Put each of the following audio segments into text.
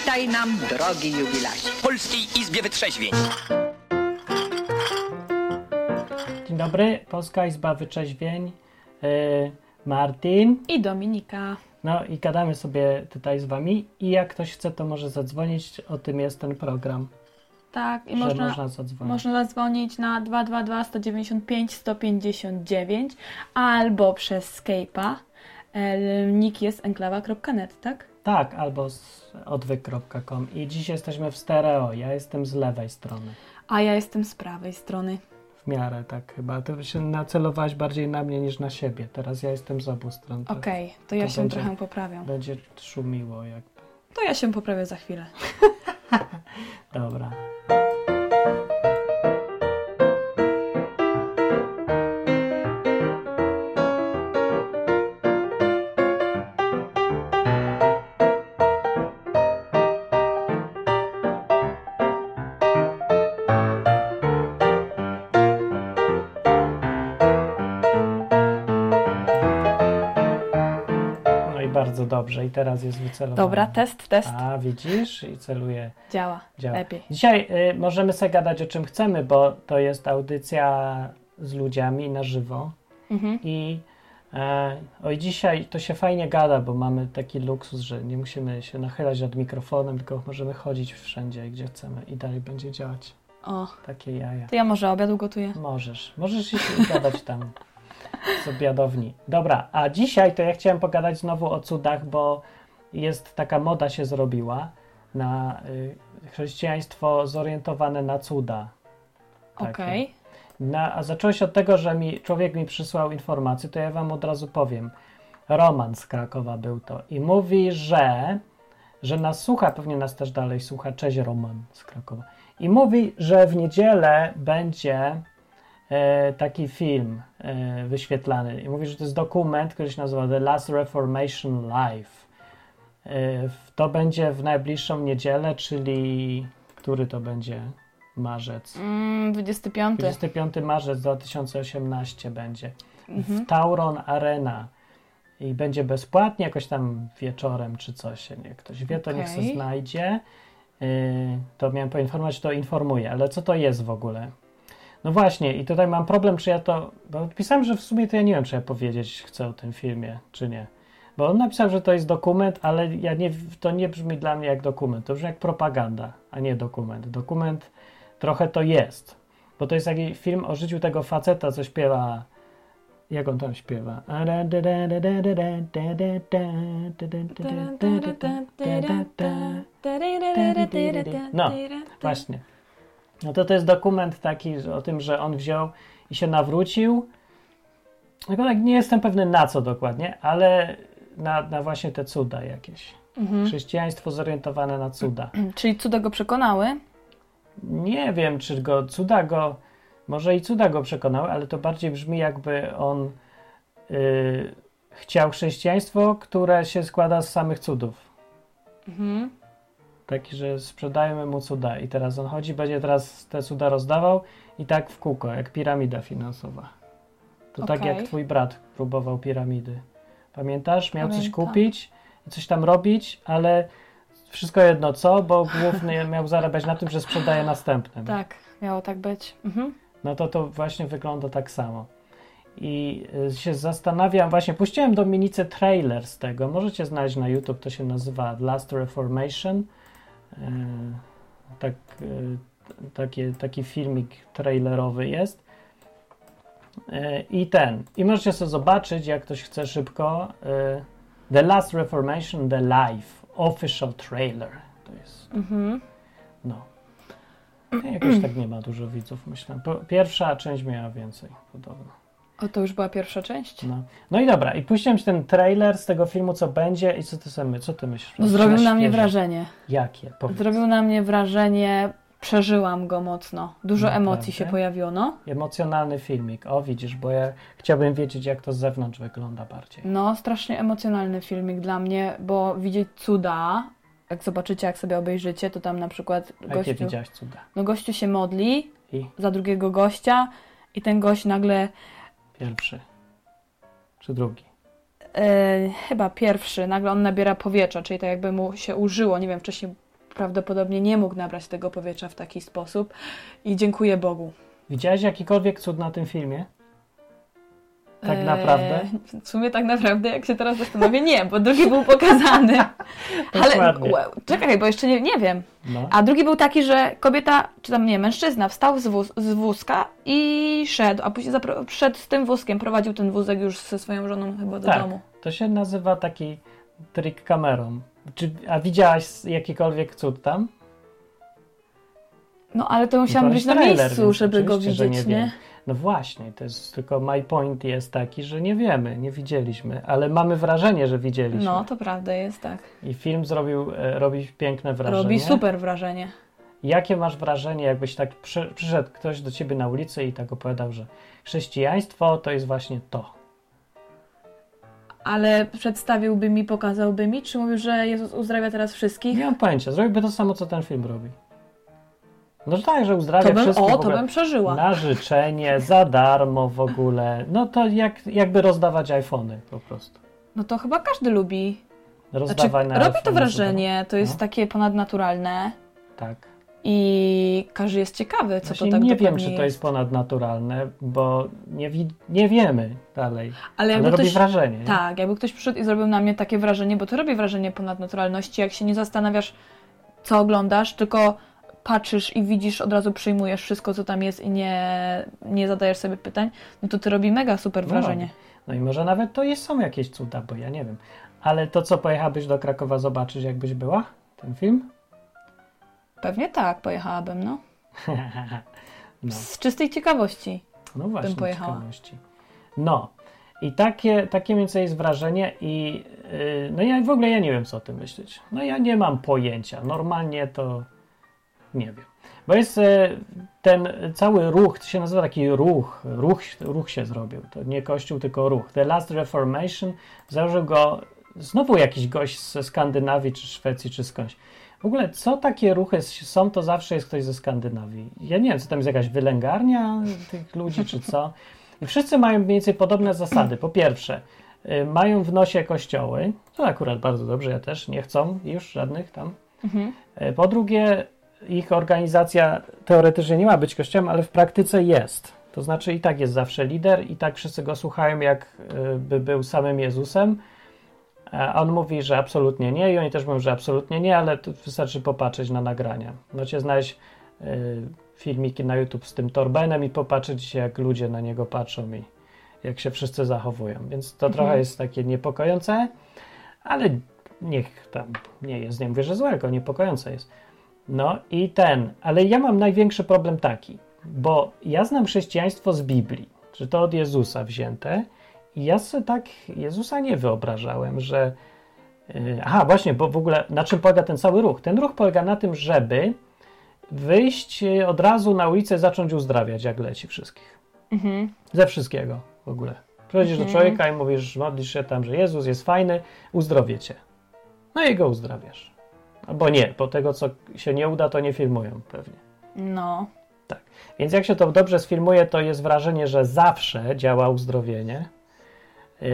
Witaj nam, drogi jubilacie. W Polskiej Izbie Wytrzeźwień. Dzień dobry, Polska Izba Wyczeźwień. Yy, Martin. I Dominika. No i gadamy sobie tutaj z wami i jak ktoś chce, to może zadzwonić. O tym jest ten program, Tak, i można, można zadzwonić. można zadzwonić na 222 195 159 albo przez Skype'a. E, Nick jest enklawa.net, tak? Tak, albo z odwyk.com. I dziś jesteśmy w stereo. Ja jestem z lewej strony. A ja jestem z prawej strony. W miarę tak chyba. Ty się nacelowałaś bardziej na mnie niż na siebie. Teraz ja jestem z obu stron. Okej, to ja to się będzie- trochę poprawiam. Będzie szumiło jakby. To ja się poprawię za chwilę. Dobra. Dobrze. I teraz jest wycelowane. Dobra, test, test. A, widzisz? I celuje. Działa. Działa. Lepiej. Dzisiaj y, możemy sobie gadać o czym chcemy, bo to jest audycja z ludźmi na żywo. Mhm. I e, oj, dzisiaj to się fajnie gada, bo mamy taki luksus, że nie musimy się nachylać nad mikrofonem, tylko możemy chodzić wszędzie, gdzie chcemy i dalej będzie działać. O, Takie jaja. to ja może obiad ugotuję. Możesz. Możesz iść i gadać tam z obiadowni. Dobra, a dzisiaj to ja chciałem pogadać znowu o cudach, bo jest taka moda się zrobiła na y, chrześcijaństwo zorientowane na cuda. Okej. Na, a zaczęło się od tego, że mi, człowiek mi przysłał informację, to ja wam od razu powiem. Roman z Krakowa był to i mówi, że, że nas słucha, pewnie nas też dalej słucha, cześć Roman z Krakowa. I mówi, że w niedzielę będzie taki film e, wyświetlany. I mówi, że to jest dokument, który się nazywa The Last Reformation Live. E, to będzie w najbliższą niedzielę, czyli który to będzie marzec? Mm, 25. 25 marzec 2018 będzie Mhm. w Tauron Arena i będzie bezpłatnie, jakoś tam wieczorem czy coś. Jak ktoś wie, to niech się znajdzie. To miałem poinformować, to informuję, ale co to jest w ogóle? No właśnie, i tutaj mam problem, czy ja to. Bo pisałem, że w sumie to ja nie wiem, czy ja powiedzieć chcę o tym filmie, czy nie. Bo on napisał, że to jest dokument, ale ja nie, to nie brzmi dla mnie jak dokument. To brzmi jak propaganda, a nie dokument. Dokument trochę to jest. Bo to jest taki film o życiu tego faceta, co śpiewa. Jak on tam śpiewa? No, Właśnie. No to to jest dokument taki że- o tym, że on wziął i się nawrócił. Tylko tak nie jestem pewny na co dokładnie, ale na, na właśnie te cuda jakieś. Mhm. Chrześcijaństwo zorientowane na cuda. Czyli cuda go przekonały? Nie wiem, czy go cuda go, może i cuda go przekonały, ale to bardziej brzmi jakby on y, chciał chrześcijaństwo, które się składa z samych cudów. Mhm. Taki, że sprzedajemy mu cuda i teraz on chodzi, będzie teraz te cuda rozdawał i tak w kółko, jak piramida finansowa. To tak Okej. jak twój brat próbował piramidy. Pamiętasz? Miał coś Pamiętam. kupić i coś tam robić, ale wszystko jedno co, bo główny miał zarabiać na tym, że sprzedaje następnym. Tak, miało tak być. Mhm. No to to właśnie wygląda tak samo. I y, się zastanawiam, właśnie puściłem Dominice trailer z tego, możecie znaleźć na YouTube, to się nazywa Last Reformation. Y, Tak, y, takie, taki filmik trailerowy jest. Y, I ten, i możecie sobie zobaczyć, jak ktoś chce szybko. The Last Reformation, The Live, Official Trailer. To jest Mhm. no. Jakoś tak nie ma dużo widzów, myślę. Pierwsza część miała więcej, podobno. O, to już była pierwsza część? No. no i dobra, i puściłem ci ten trailer z tego filmu, co będzie i co ty sobie, co ty myślisz? No, zrobił na mnie wrażenie. Jakie? Powiedz. Zrobił na mnie wrażenie, przeżyłam go mocno. Dużo Naprawdę? emocji się pojawiło, no. Emocjonalny filmik. O, widzisz, bo ja chciałbym wiedzieć, jak to z zewnątrz wygląda bardziej. No, strasznie emocjonalny filmik dla mnie, bo widzieć cuda, jak zobaczycie, jak sobie obejrzycie, to tam na przykład Jakie gościu, widziałaś cuda? no gościu się modli I za drugiego gościa i ten gość nagle, pierwszy. Czy drugi? e, chyba pierwszy, nagle on nabiera powietrza, czyli to jakby mu się użyło, nie wiem, wcześniej prawdopodobnie nie mógł nabrać tego powietrza w taki sposób i dziękuję Bogu. Widziałeś jakikolwiek cud na tym filmie? Tak Eee, naprawdę? W sumie tak naprawdę, jak się teraz zastanowię, nie, bo drugi był pokazany. Ale łe, czekaj, bo jeszcze nie, nie wiem. No. A drugi był taki, że kobieta, czy tam nie, mężczyzna wstał z, wóz, z wózka i szedł, a później szedł z tym wózkiem, prowadził ten wózek już ze swoją żoną chyba do Tak. domu. To się nazywa taki trik kamerą. Czy, a widziałaś jakikolwiek cud tam? No ale to musiałam być na miejscu, żeby go widzieć, nie nie? No właśnie, to jest tylko my point jest taki, że nie wiemy, nie widzieliśmy, ale mamy wrażenie, że widzieliśmy. No, to prawda jest tak. I film zrobił, e, robi piękne wrażenie. Robi super wrażenie. Jakie masz wrażenie, jakbyś tak przy, przyszedł ktoś do ciebie na ulicy i tak opowiadał, że chrześcijaństwo to jest właśnie to. Ale przedstawiłby mi, pokazałby mi, czy mówił, że Jezus uzdrawia teraz wszystkich? Nie mam pojęcia, zrobiłby to samo, co ten film robi. No tak, że uzdrawia To bym, wszystkich o, to bym przeżyła. na życzenie, za darmo w ogóle. No to jak, jakby rozdawać iPhony po prostu. No to chyba każdy lubi. Znaczy, Rozdawać na robi to wrażenie, to jest No. takie ponadnaturalne Tak. i każdy jest ciekawy, co Właśnie to tak nie wiem, czy to jest ponadnaturalne, bo nie, wi- nie wiemy dalej. Ale Ale jakby robi ktoś, wrażenie. nie? tak, jakby ktoś przyszedł i zrobił na mnie takie wrażenie, bo to robi wrażenie ponadnaturalności, jak się nie zastanawiasz, co oglądasz, tylko patrzysz i widzisz, od razu przyjmujesz wszystko, co tam jest i nie, nie zadajesz sobie pytań, no to to robi mega super No wrażenie. No i może nawet to jest, są jakieś cuda, bo ja nie wiem. Ale to co, pojechałabyś do Krakowa zobaczyć, jakbyś była? Ten film? Pewnie tak, pojechałabym, no. no, Z czystej ciekawości. no właśnie, pojechała. ciekawości. No. I takie, takie mniej więcej jest wrażenie i yy, no ja w ogóle ja nie wiem, co o tym myśleć. No ja nie mam pojęcia. Normalnie to nie wiem. Bo jest e, ten cały ruch, to się nazywa taki ruch, ruch, ruch się zrobił. To nie kościół, tylko ruch. The Last Reformation założył go znowu jakiś gość ze Skandynawii, czy Szwecji, czy skądś. W ogóle, co takie ruchy są, to zawsze jest ktoś ze Skandynawii. Ja nie wiem, co tam jest jakaś wylęgarnia tych ludzi, czy co. I wszyscy mają mniej więcej podobne zasady. Po pierwsze, y, mają w nosie kościoły, to akurat bardzo dobrze, ja też nie chcą już żadnych tam. Mhm. E, Po drugie, ich organizacja teoretycznie nie ma być kościołem, ale w praktyce jest. To znaczy i tak jest zawsze lider i tak wszyscy go słuchają, jak y, by był samym Jezusem. A on mówi, że absolutnie nie i oni też mówią, że absolutnie nie, ale wystarczy popatrzeć na nagrania. Możecie znaleźć y, filmiki na YouTube z tym Torbenem i popatrzeć jak ludzie na niego patrzą i jak się wszyscy zachowują. Więc to trochę jest takie niepokojące, ale niech tam nie jest, nie mówię, że złego, niepokojące jest. No i ten, ale ja mam największy problem taki, bo ja znam chrześcijaństwo z Biblii, że to od Jezusa wzięte i ja sobie tak Jezusa nie wyobrażałem, że yy, aha, właśnie, bo w ogóle na czym polega ten cały ruch? Ten ruch polega na tym, żeby wyjść yy, od razu na ulicę i zacząć uzdrawiać, jak leci wszystkich. Mhm. Ze wszystkiego w ogóle. Przychodzisz do człowieka i mówisz, modlisz się tam, że Jezus jest fajny, uzdrowię cię. No i go uzdrawiasz. Albo nie, bo tego, co się nie uda, to nie filmują pewnie. No. Więc jak się to dobrze sfilmuje, to jest wrażenie, że zawsze działa uzdrowienie yy,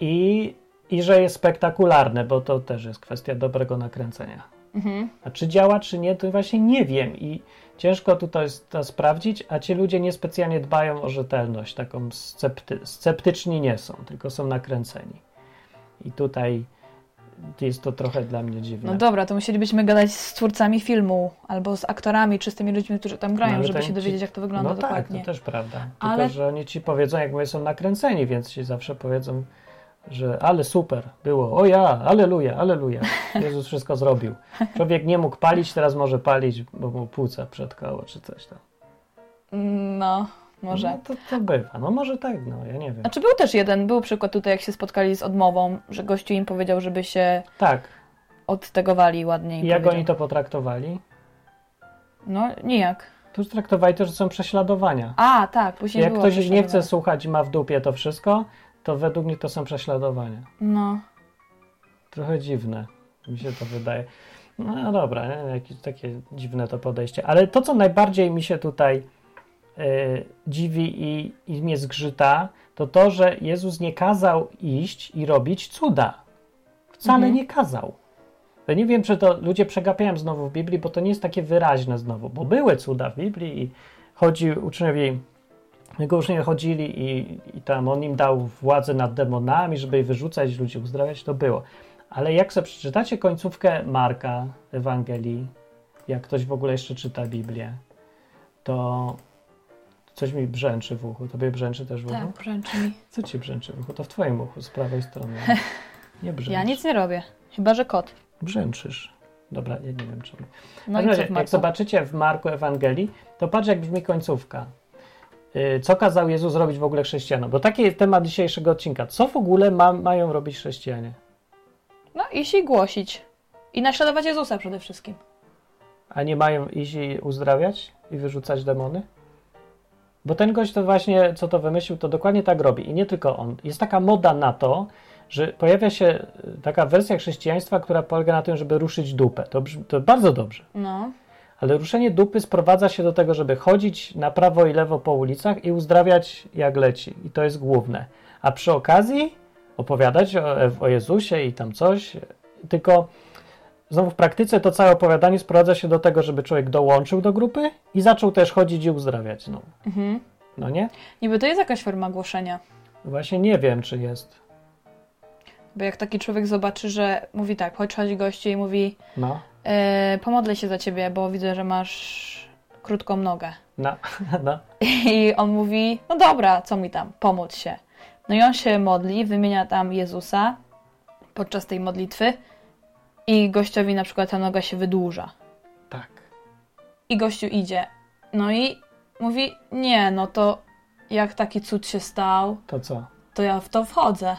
i, i że jest spektakularne, bo to też jest kwestia dobrego nakręcenia. Mhm. A czy działa, czy nie, to właśnie nie wiem i ciężko tutaj to sprawdzić, a ci ludzie niespecjalnie dbają o rzetelność, taką scepty, sceptyczni nie są, tylko są nakręceni. I tutaj jest to trochę dla mnie dziwne. No dobra, to musielibyśmy gadać z twórcami filmu albo z aktorami czy z tymi ludźmi, którzy tam grają, No, żeby ten się ci- dowiedzieć, jak to wygląda no dokładnie. tak, to też prawda. Tylko, Ale- że oni ci powiedzą, jak mówię, są nakręceni, więc ci zawsze powiedzą, że ale super było, o ja, aleluja, aleluja. Jezus wszystko zrobił. Człowiek nie mógł palić, teraz może palić, bo mu płuca przetkało, czy coś tam. No, może. No, to, to bywa. No może tak, no ja nie wiem. Znaczy był też jeden, był przykład tutaj, jak się spotkali z odmową, że gościu im powiedział, żeby się Tak. odtegowali ładniej. I jak powiedział. oni to potraktowali? No, nijak. Tu traktowali to, że są prześladowania. A, tak, później Jak ktoś nie chce słuchać i ma w dupie to wszystko, to według mnie to są prześladowania. No, Trochę dziwne, mi się to wydaje. No dobra, nie? jakieś takie dziwne to podejście. Ale to, co najbardziej mi się tutaj dziwi i, i mnie zgrzyta, to to, że Jezus nie kazał iść i robić cuda. Wcale Mhm. nie kazał. Ja nie wiem, czy to ludzie przegapiają znowu w Biblii, bo to nie jest takie wyraźne znowu, bo były cuda w Biblii i chodzi uczniowie, jego uczniowie chodzili i, i tam on im dał władzę nad demonami, żeby je wyrzucać, ludzi uzdrawiać, to było. Ale jak sobie przeczytacie końcówkę Marka Ewangelii, jak ktoś w ogóle jeszcze czyta Biblię, to coś mi brzęczy w uchu. Tobie brzęczy też w uchu? Tak, brzęczy mi. Co ci brzęczy w uchu? To w twoim uchu, z prawej strony. Nie brzęczy. Ja nic nie robię. Chyba, że kot. Brzęczysz. Dobra, ja nie wiem czemu. No razie, jak zobaczycie w Marku Ewangelii, to patrz jak brzmi końcówka. Yy, Co kazał Jezus robić w ogóle chrześcijanom? Bo taki jest temat dzisiejszego odcinka. Co w ogóle ma, mają robić chrześcijanie? No, iść i głosić. I naśladować Jezusa przede wszystkim. A nie mają iść i uzdrawiać i wyrzucać demony? Bo ten gość to właśnie, co to wymyślił, to dokładnie tak robi. I nie tylko on. Jest taka moda na to, że pojawia się y, taka wersja chrześcijaństwa, która polega na tym, żeby ruszyć dupę. To, to bardzo dobrze. No. Ale ruszenie dupy sprowadza się do tego, żeby chodzić na prawo i lewo po ulicach i uzdrawiać jak leci. I to jest główne. A przy okazji opowiadać o, o Jezusie i tam coś. Tylko znowu w praktyce to całe opowiadanie sprowadza się do tego, żeby człowiek dołączył do grupy i zaczął też chodzić i uzdrawiać znowu. Mhm. No nie? Niby to jest jakaś forma głoszenia. Właśnie nie wiem, czy jest. Bo jak taki człowiek zobaczy, że mówi tak, chodź, chodź goście i mówi No, e, pomodlę się za ciebie, bo widzę, że masz krótką nogę. no, no. I on mówi, no dobra, co mi tam, pomóc się. No i on się modli, wymienia tam Jezusa podczas tej modlitwy i gościowi na przykład ta noga się wydłuża. Tak. I gościu idzie. No i mówi, nie, no to jak taki cud się stał, To co? to ja w to wchodzę.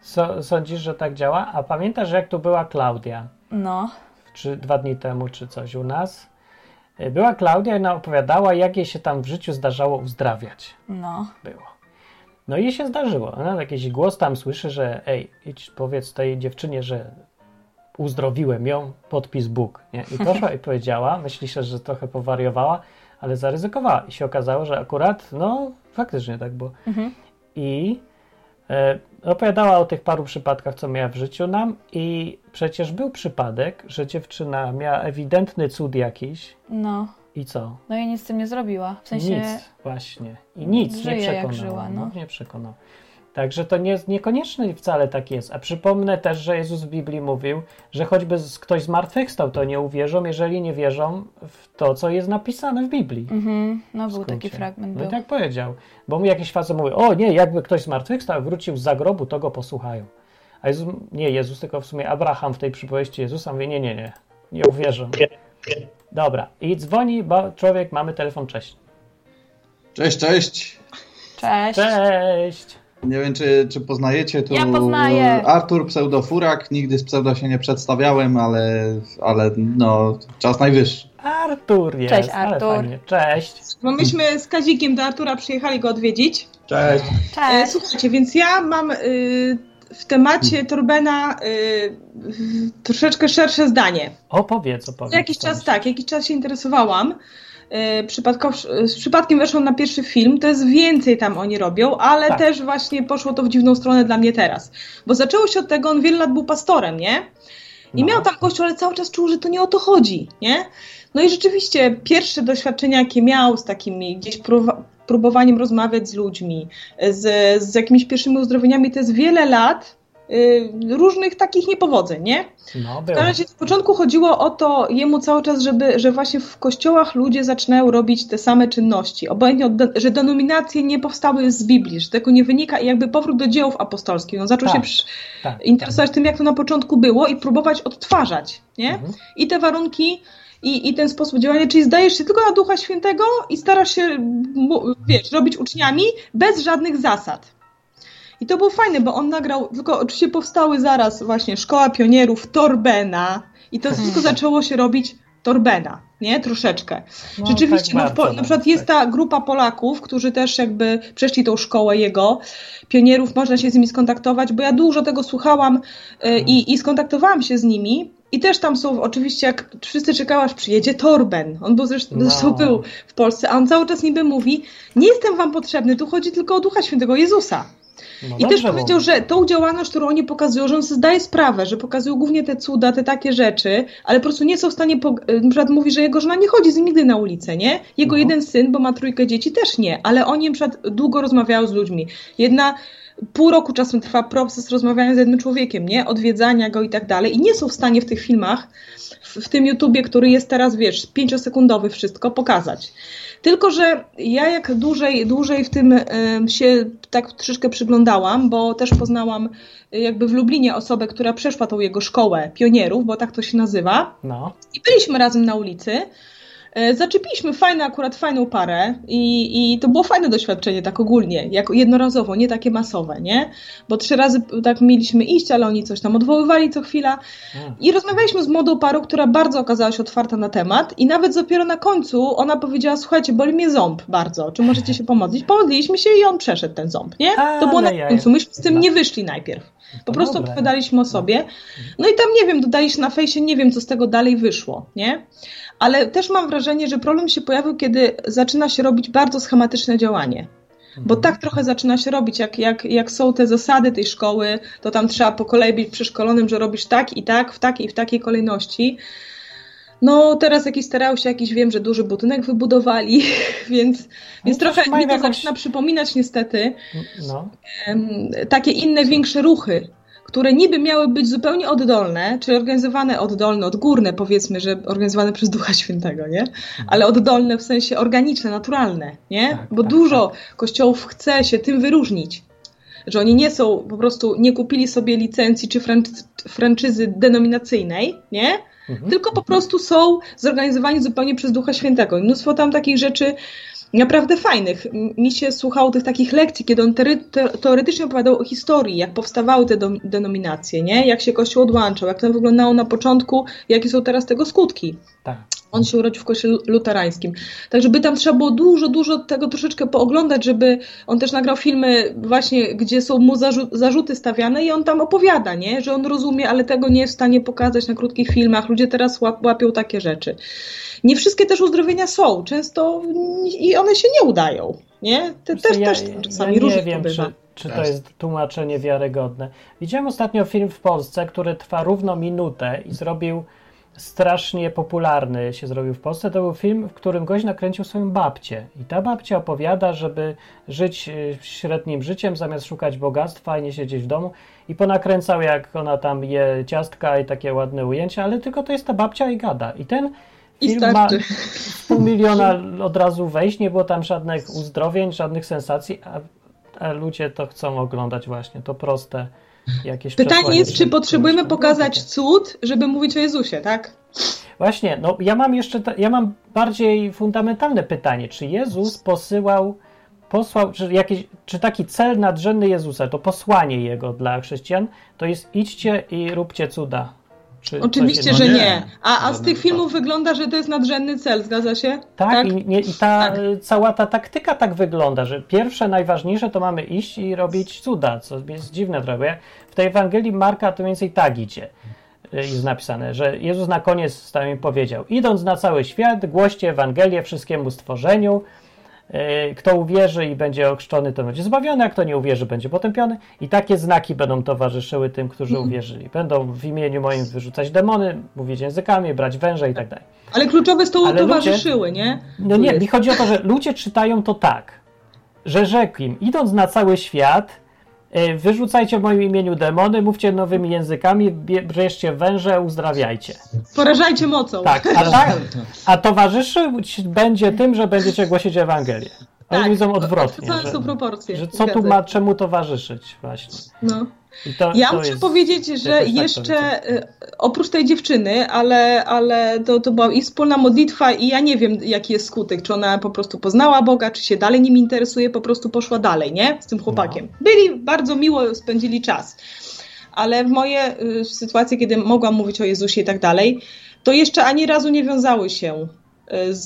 So, sądzisz, że tak działa? A pamiętasz, jak tu była Klaudia? No, czy dwa dni temu, czy coś u nas. Y, Była Klaudia i ona opowiadała, jak jej się tam w życiu zdarzało uzdrawiać. no. Było. No i się zdarzyło. Ona jakiś głos tam słyszy, że ej, idź powiedz tej dziewczynie, że uzdrowiłem ją, podpis Bóg. Nie? I poszła i powiedziała, myśli się, że trochę powariowała, ale zaryzykowała. I się okazało, że akurat, no faktycznie tak było. Mhm. I e, opowiadała o tych paru przypadkach, co miała w życiu nam i przecież był przypadek, że dziewczyna miała ewidentny cud jakiś No. i co? No i nic z tym nie zrobiła. W sensie, Nic, właśnie. I nic żyje nie jak przekonała. żyła, no. nie przekonał. Także to nie, niekoniecznie wcale tak jest. A przypomnę też, że Jezus w Biblii mówił, że choćby z- ktoś zmartwychwstał, to nie uwierzą, jeżeli nie wierzą w to, co jest napisane w Biblii. mhm, no był taki fragment. No i Był. tak powiedział. Bo mu jakiś facet mówi, o nie, jakby ktoś zmartwychwstał, wrócił z zagrobu, to go posłuchają. A Jezus, nie Jezus, tylko w sumie Abraham w tej przypowieści Jezusa mówi, nie, nie, nie, nie uwierzą. Dobra, i dzwoni, bo człowiek, mamy telefon, cześć. Cześć, cześć. Cześć. Cześć! Nie wiem, czy, czy poznajecie tu Ja poznaję. Artur Pseudofurak. Nigdy z pseudo się nie przedstawiałem, ale, ale no, czas najwyższy. Artur jest, Cześć, Artur. Cześć. Bo myśmy z Kazikiem do Artura przyjechali go odwiedzić. Cześć. E, Cześć. Słuchajcie, więc ja mam y, w temacie Torbena y, troszeczkę szersze zdanie. Opowiedz, opowiedz. Jakiś czas tak, jakiś czas się interesowałam. Przypadkow, z przypadkiem weszłam na pierwszy film, to jest więcej tam oni robią, ale Tak. też właśnie poszło to w dziwną stronę dla mnie teraz. Bo zaczęło się od tego, on wiele lat był pastorem, nie? I No. miał tam kościół, ale cały czas czuł, że to nie o to chodzi, nie? No i rzeczywiście pierwsze doświadczenia, jakie miał z takimi gdzieś próbowaniem rozmawiać z ludźmi, z, z jakimiś pierwszymi uzdrowieniami, to jest wiele lat różnych takich niepowodzeń, nie? No, było. każdym razie w początku chodziło o to jemu cały czas, żeby, że właśnie w kościołach ludzie zaczynają robić te same czynności. Obojętnie, że denominacje nie powstały z Biblii, że tego nie wynika i jakby powrót do dziełów apostolskich. On zaczął Tak. się przy, Tak, interesować tym, jak to na początku było i próbować odtwarzać, nie? Mhm. I te warunki, i, i ten sposób działania, czyli zdajesz się tylko na Ducha Świętego i starasz się, wiesz, robić uczniami bez żadnych zasad. I to było fajne, bo on nagrał, tylko oczywiście powstały zaraz właśnie Szkoła Pionierów, Torbena i to wszystko zaczęło się robić Torbena, nie? Troszeczkę. No, Rzeczywiście, tak no, bardzo na przykład nawet, jest tak. ta grupa Polaków, którzy też jakby przeszli tą szkołę jego, pionierów, można się z nimi skontaktować, bo ja dużo tego słuchałam y, i, i skontaktowałam się z nimi. I też tam są, oczywiście, jak wszyscy czekają, aż przyjedzie Torben. On był zresztą, No. zresztą był w Polsce, a on cały czas niby mówi: Nie jestem wam potrzebny, tu chodzi tylko o Ducha Świętego Jezusa. No I dobrze też powiedział, że tą działalność, którą oni pokazują, że on sobie zdaje sprawę, że pokazują głównie te cuda, te takie rzeczy, ale po prostu nie są w stanie, po, na przykład mówi, że jego żona nie chodzi z nim nigdy na ulicę, nie? Jego No. jeden syn, bo ma trójkę dzieci, też nie, ale oni na przykład długo rozmawiają z ludźmi. Jedna pół roku czasem trwa proces rozmawiania z jednym człowiekiem, nie? Odwiedzania go i tak dalej i nie są w stanie w tych filmach, w, w tym YouTubie, który jest teraz, wiesz, pięciosekundowy wszystko, pokazać. Tylko, że ja jak dłużej, dłużej w tym em, się tak troszeczkę przyglądałam, bo też poznałam y, jakby w Lublinie osobę, która przeszła tą jego szkołę pionierów, bo tak to się nazywa. No, I byliśmy razem na ulicy. E, Zaczepiliśmy fajną, akurat fajną parę i, i to było fajne doświadczenie tak ogólnie, jako jednorazowo, nie takie masowe, nie? Bo trzy razy tak mieliśmy iść, ale oni coś tam odwoływali co chwila. A. I rozmawialiśmy z młodą parą, która bardzo okazała się otwarta na temat i nawet dopiero na końcu ona powiedziała, słuchajcie, boli mnie ząb bardzo, czy możecie się pomodlić? Pomodliliśmy się i on przeszedł ten ząb, nie? To było na końcu, myśmy z tym No. nie wyszli najpierw. Po prostu opowiadaliśmy o sobie. No i tam nie wiem, dodaliście na fejsie, nie wiem, co z tego dalej wyszło, nie? Ale też mam wrażenie, że problem się pojawił, kiedy zaczyna się robić bardzo schematyczne działanie. Bo Mhm. tak trochę zaczyna się robić, jak, jak, jak są te zasady tej szkoły, to tam trzeba po kolei być przeszkolonym, że robisz tak i tak, w takiej i w takiej kolejności. No teraz jakiś starał się, jakiś wiem, że duży budynek wybudowali, więc, więc też trochę mi to jakąś- zaczyna przypominać niestety no. takie inne, większe ruchy, które niby miały być zupełnie oddolne, czyli organizowane oddolne, odgórne powiedzmy, że organizowane przez Ducha Świętego, nie? Ale oddolne w sensie organiczne, naturalne, nie? Tak, Bo tak, dużo kościołów chce się tym wyróżnić. Że oni nie są, po prostu nie kupili sobie licencji czy franczy- franczyzy denominacyjnej, nie? Mhm. tylko po prostu są zorganizowani zupełnie przez Ducha Świętego. I mnóstwo tam takich rzeczy naprawdę fajnych. Mi się słuchało tych takich lekcji, kiedy on teoretycznie opowiadał o historii, jak powstawały te denominacje, nie? jak się Kościół odłączał, jak to wyglądało na początku, jakie są teraz tego skutki. Tak. On się urodził w kościele luterańskim. Także by tam trzeba było dużo, dużo tego troszeczkę pooglądać, żeby on też nagrał filmy właśnie, gdzie są mu zarzu- zarzuty stawiane i on tam opowiada, nie? Że on rozumie, ale tego nie jest w stanie pokazać na krótkich filmach. Ludzie teraz łap- łapią takie rzeczy. Nie wszystkie też uzdrowienia są. Często i one się nie udają, nie? Te, też, ja, też czasami ja różnie wiem, bywa. czy, czy to jest tłumaczenie wiarygodne. Widziałem ostatnio film w Polsce, który trwa równo minutę i zrobił strasznie popularny się zrobił w Polsce. To był film, w którym gość nakręcił swoją babcię. I ta babcia opowiada, żeby żyć y, średnim życiem, zamiast szukać bogactwa i nie siedzieć w domu. I ponakręcał, jak ona tam je ciastka i takie ładne ujęcia, ale tylko to jest ta babcia i gada. I ten I film ma starczy. pół miliona od razu wejść, nie było tam żadnych uzdrowień, żadnych sensacji, a, a ludzie to chcą oglądać właśnie, to proste jakieś Pytanie jest, czy potrzebujemy pokazać cud, żeby mówić o Jezusie, tak? Właśnie, no ja mam jeszcze, ja mam bardziej fundamentalne pytanie, czy Jezus posyłał, posłał, czy, jakieś, czy taki cel nadrzędny Jezusa, to posłanie Jego dla chrześcijan, to jest idźcie i róbcie cuda. Czy Oczywiście, no że nie. nie. A, a z tych filmów wypadek. wygląda, że to jest nadrzędny cel, zgadza się? Tak, I, nie, i ta Tak. y, cała ta taktyka tak wygląda, że pierwsze, najważniejsze to mamy iść i robić cuda, co jest dziwne trochę. W tej Ewangelii Marka to mniej więcej tak idzie. Y, Jest napisane, że Jezus na koniec tam im powiedział: Idąc na cały świat, głoście Ewangelię wszystkiemu stworzeniu. Y, Kto uwierzy i będzie ochrzczony, to będzie zbawiony, a kto nie uwierzy, będzie potępiony. I takie znaki będą towarzyszyły tym, którzy Mhm. uwierzyli. Będą w imieniu moim wyrzucać demony, mówić językami, brać węże i tak dalej. Ale kluczowe z tą Ale ludzie- towarzyszyły, nie? No nie, mi chodzi o to, że ludzie czytają to tak, że rzekł im, idąc na cały świat, wyrzucajcie w moim imieniu demony, mówcie nowymi językami, bie- bierzcie węże, uzdrawiajcie. Porażajcie mocą. Tak, a, tak, a towarzyszyć będzie tym, że będziecie głosić Ewangelię. Oni Tak, widzą odwrotnie, odwrócone są że, proporcje. że co tu ma czemu towarzyszyć właśnie. No. I to, Ja to muszę jest powiedzieć, że tak jeszcze y, oprócz tej dziewczyny, ale, ale to, to była ich wspólna modlitwa i ja nie wiem, jaki jest skutek. Czy ona po prostu poznała Boga, czy się dalej nim interesuje, po prostu poszła dalej, nie? Z tym chłopakiem. Byli, bardzo miło spędzili czas. Ale w moje y, sytuacje, kiedy mogłam mówić o Jezusie i tak dalej, to jeszcze ani razu nie wiązały się z,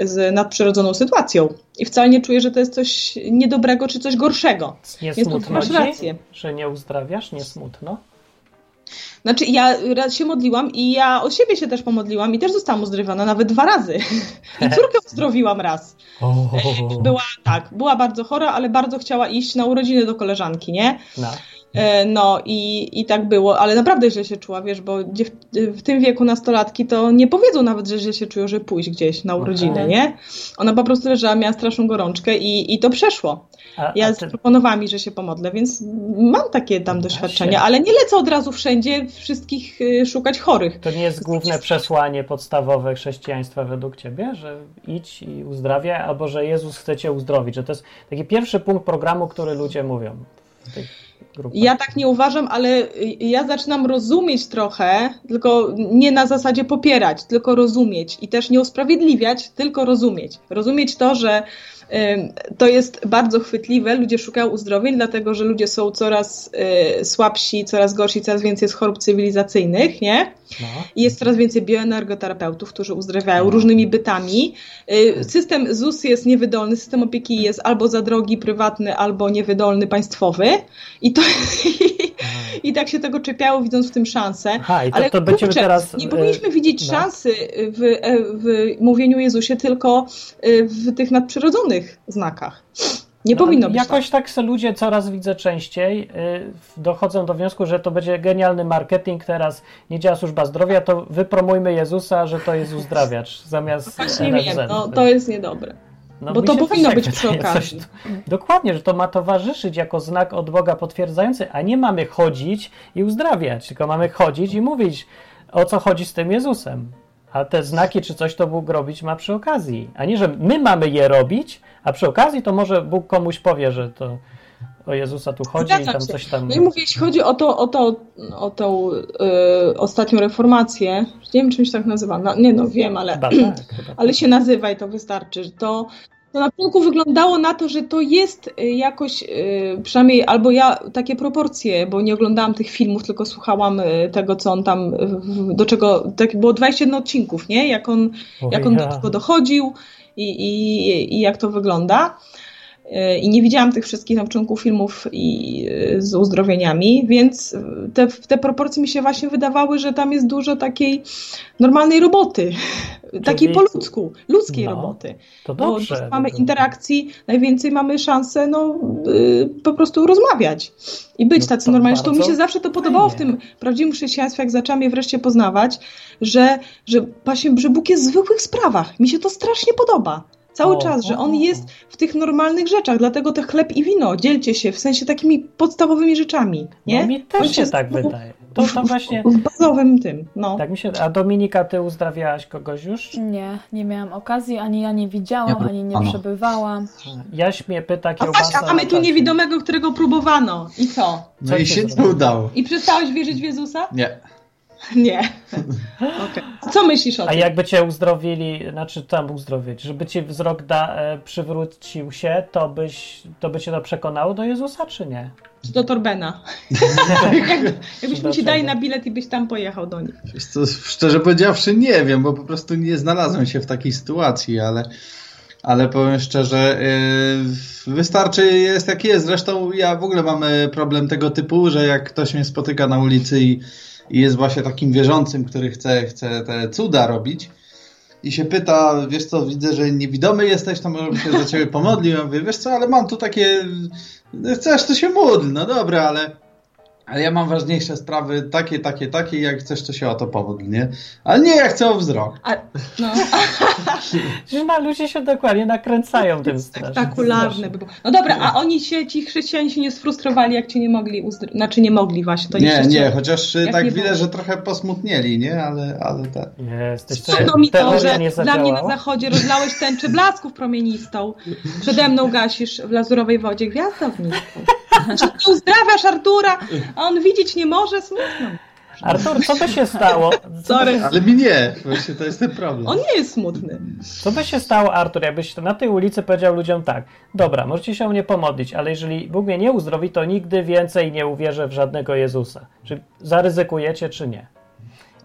z nadprzyrodzoną sytuacją. I wcale nie czuję, że to jest coś niedobrego czy coś gorszego. Nie Więc smutno masz rację. że nie uzdrawiasz? Nie smutno? Znaczy, ja się modliłam i ja o siebie się też pomodliłam i też zostałam uzdrowiona nawet dwa razy. I córkę uzdrowiłam raz. Była tak, była bardzo chora, ale bardzo chciała iść na urodziny do koleżanki, nie? No. E, No i, i tak było, ale naprawdę źle się czuła, wiesz, bo w tym wieku nastolatki to nie powiedzą nawet, że źle się czują, że pójść gdzieś na urodziny, Okej. nie? Ona po prostu leżała, miała straszną gorączkę i, i to przeszło. A, Ja a ty, zaproponowała mi, że się pomodlę, więc mam takie tam No doświadczenia, ale nie lecę od razu wszędzie wszystkich y, szukać chorych. to nie jest główne przesłanie podstawowe chrześcijaństwa według ciebie, że idź i uzdrawiaj, albo że Jezus chce cię uzdrowić, że to jest taki pierwszy punkt programu, który ludzie mówią tych grupach. Ja tak nie uważam, ale ja zaczynam rozumieć trochę, tylko nie na zasadzie popierać, tylko rozumieć i też nie usprawiedliwiać, tylko rozumieć. Rozumieć to, że to jest bardzo chwytliwe, ludzie szukają uzdrowień, dlatego że ludzie są coraz y, słabsi, coraz gorsi, coraz więcej jest chorób cywilizacyjnych, nie? No. I jest coraz więcej bioenergoterapeutów, którzy uzdrawiają różnymi bytami. Y, System ZUS jest niewydolny, system opieki jest albo za drogi, prywatny, albo niewydolny, państwowy. I to i tak się tego czepiało, widząc w tym szansę. Aha, i to, Ale to będziemy kurczę, teraz... nie e, powinniśmy widzieć no. szansy w, e, w mówieniu Jezusie tylko e, w tych nadprzyrodzonych znakach. Nie No, powinno być Jakoś tak se ludzie coraz widzę częściej y, dochodzą do wniosku, że to będzie genialny marketing teraz, nie działa służba zdrowia, to wypromujmy Jezusa, że to jest uzdrawiacz zamiast tak. Właśnie NFZ. wiem, no, to jest niedobre. No, bo to powinno tak być przy wydaje, okazji. tu- dokładnie, że to ma towarzyszyć jako znak od Boga potwierdzający, a nie mamy chodzić i uzdrawiać, tylko mamy chodzić i mówić, o co chodzi z tym Jezusem. A te znaki czy coś to Bóg robić ma przy okazji, a nie, że my mamy je robić, a przy okazji to może Bóg komuś powie, że to o Jezusa tu chodzi i Zgadzam tam się. coś tam... No i mówię, jeśli chodzi o, to, o, to, o tą e, ostatnią reformację, nie wiem, czymś tak nazywa, no, nie no, wiem, ale, tak, ale się nazywa i to wystarczy. To, to na początku wyglądało na to, że to jest y, jakoś, y, przynajmniej albo ja takie proporcje, bo nie oglądałam tych filmów, tylko słuchałam y, tego, co on tam, do czego, tak było 21 odcinków, nie? Jak on, jak on do tego dochodził i, i, i jak to wygląda. I nie widziałam tych wszystkich na początku filmów i, y, z uzdrowieniami, więc te, te proporcje mi się właśnie wydawały, że tam jest dużo takiej normalnej roboty. Takiej po ludzku, ludzkiej No, roboty. To Bo dobrze. dużo mamy to- interakcji, najwięcej mamy szansę no, y, po prostu rozmawiać i być No tacy to normalni. Zresztą mi się zawsze to podobało w fajnie. tym prawdziwym chrześcijaństwie, jak zaczęłam je wreszcie poznawać, że, że właśnie, że Bóg jest w zwykłych sprawach. Mi się to strasznie podoba. Cały O, czas, że On jest w tych normalnych rzeczach, dlatego te chleb i wino, dzielcie się, w sensie takimi podstawowymi rzeczami, nie? No mi On też się jest tak w- wydaje. To, to właśnie... W bazowym tym, no. Tak mi się... A Dominika, ty uzdrawiałaś kogoś już? Nie, nie miałam okazji, ani ja nie widziałam, Ja ani nie przebywałam. Jaś mnie pyta, A, kiełbasa... patrz, a mamy tu niewidomego, którego próbowano. I co? No Co i się się nie zrobiło? udało. I przestałeś wierzyć w Jezusa? Nie. Nie. Okej. Co myślisz o A tym? jakby cię uzdrowili, znaczy tam uzdrowić, żeby ci wzrok da, e, przywrócił się, to byś, to by cię to przekonało do Jezusa, czy nie? Czy do Torbena? Jakbyśmy ci dali na bilet i byś tam pojechał do nich. Wiesz co, szczerze powiedziawszy nie wiem, bo po prostu nie znalazłem się w takiej sytuacji, ale, ale powiem szczerze, yy, wystarczy jest jak jest. Zresztą ja w ogóle mam y, problem tego typu, że jak ktoś mnie spotyka na ulicy i, i jest właśnie takim wierzącym, który chce, chce te cuda robić i się pyta, wiesz co, widzę, że niewidomy jesteś, to może się za ciebie pomodlił. Ja mówię, wiesz co, ale mam tu takie, chcesz, to się módl, no dobra, ale ale ja mam ważniejsze sprawy, takie, takie, takie, jak chcesz, to się o to powódl, nie? Ale nie, ja chcę o wzrok. A, no, ludzie się dokładnie nakręcają tym strasznie. spektakularne by było. No dobra, a oni się, ci chrześcijanie się nie sfrustrowali, jak cię nie mogli uzdrowić. Znaczy nie mogli właśnie. To nie, nie, chociaż Jak tak widać, że trochę posmutnieli, nie? Ale, ale tak. Jesteś Trudno mi to, że dla mnie na zachodzie rozlałeś tęczę blasków promienistą. Przede mną gasisz w lazurowej wodzie gwiazdownictwo. Czy ty uzdrawiasz Artura, a on widzieć nie może? Smutno. Artur, co by się stało? Co by, Sorry. Ale mi nie, właśnie to jest ten problem. On nie jest smutny. co by się stało, Artur, jakbyś na tej ulicy powiedział ludziom tak, dobra, możecie się o mnie pomodlić, ale jeżeli Bóg mnie nie uzdrowi, to nigdy więcej nie uwierzę w żadnego Jezusa. Czy zaryzykujecie, czy nie?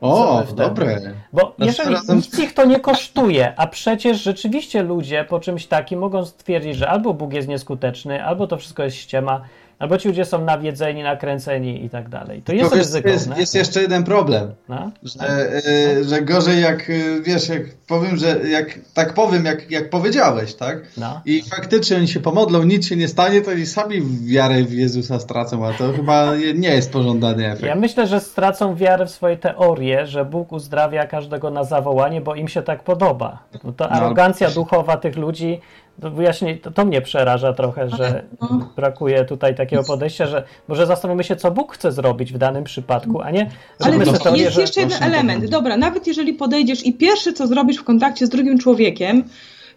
O, dobre. Bo Znaczy, jeżeli razem- nic ich to nie kosztuje, a przecież rzeczywiście ludzie po czymś takim mogą stwierdzić, że albo Bóg jest nieskuteczny, albo to wszystko jest ściema, albo ci ludzie są nawiedzeni, nakręceni i tak dalej. To jest Tylko jest, ryzyko. jest, jeszcze jeden problem. No? Że, y, że gorzej jak, y, wiesz, jak powiem, że jak tak powiem, jak, jak powiedziałeś, tak? No. I faktycznie oni się pomodlą, nic się nie stanie, to oni sami wiarę w Jezusa stracą, a to chyba nie jest pożądany efekt. Ja myślę, że stracą wiarę w swoje teorie, że Bóg uzdrawia każdego na zawołanie, bo im się tak podoba. No to arogancja duchowa tych ludzi, to właśnie to, to mnie przeraża trochę, że no. brakuje tutaj takiego podejścia, że może zastanówmy się, co Bóg chce zrobić w danym przypadku, a nie Ale wiesz, teorię, jest że... jeszcze jeden to element. Dobra, nawet jeżeli podejdziesz i pierwsze, co zrobisz w kontakcie z drugim człowiekiem,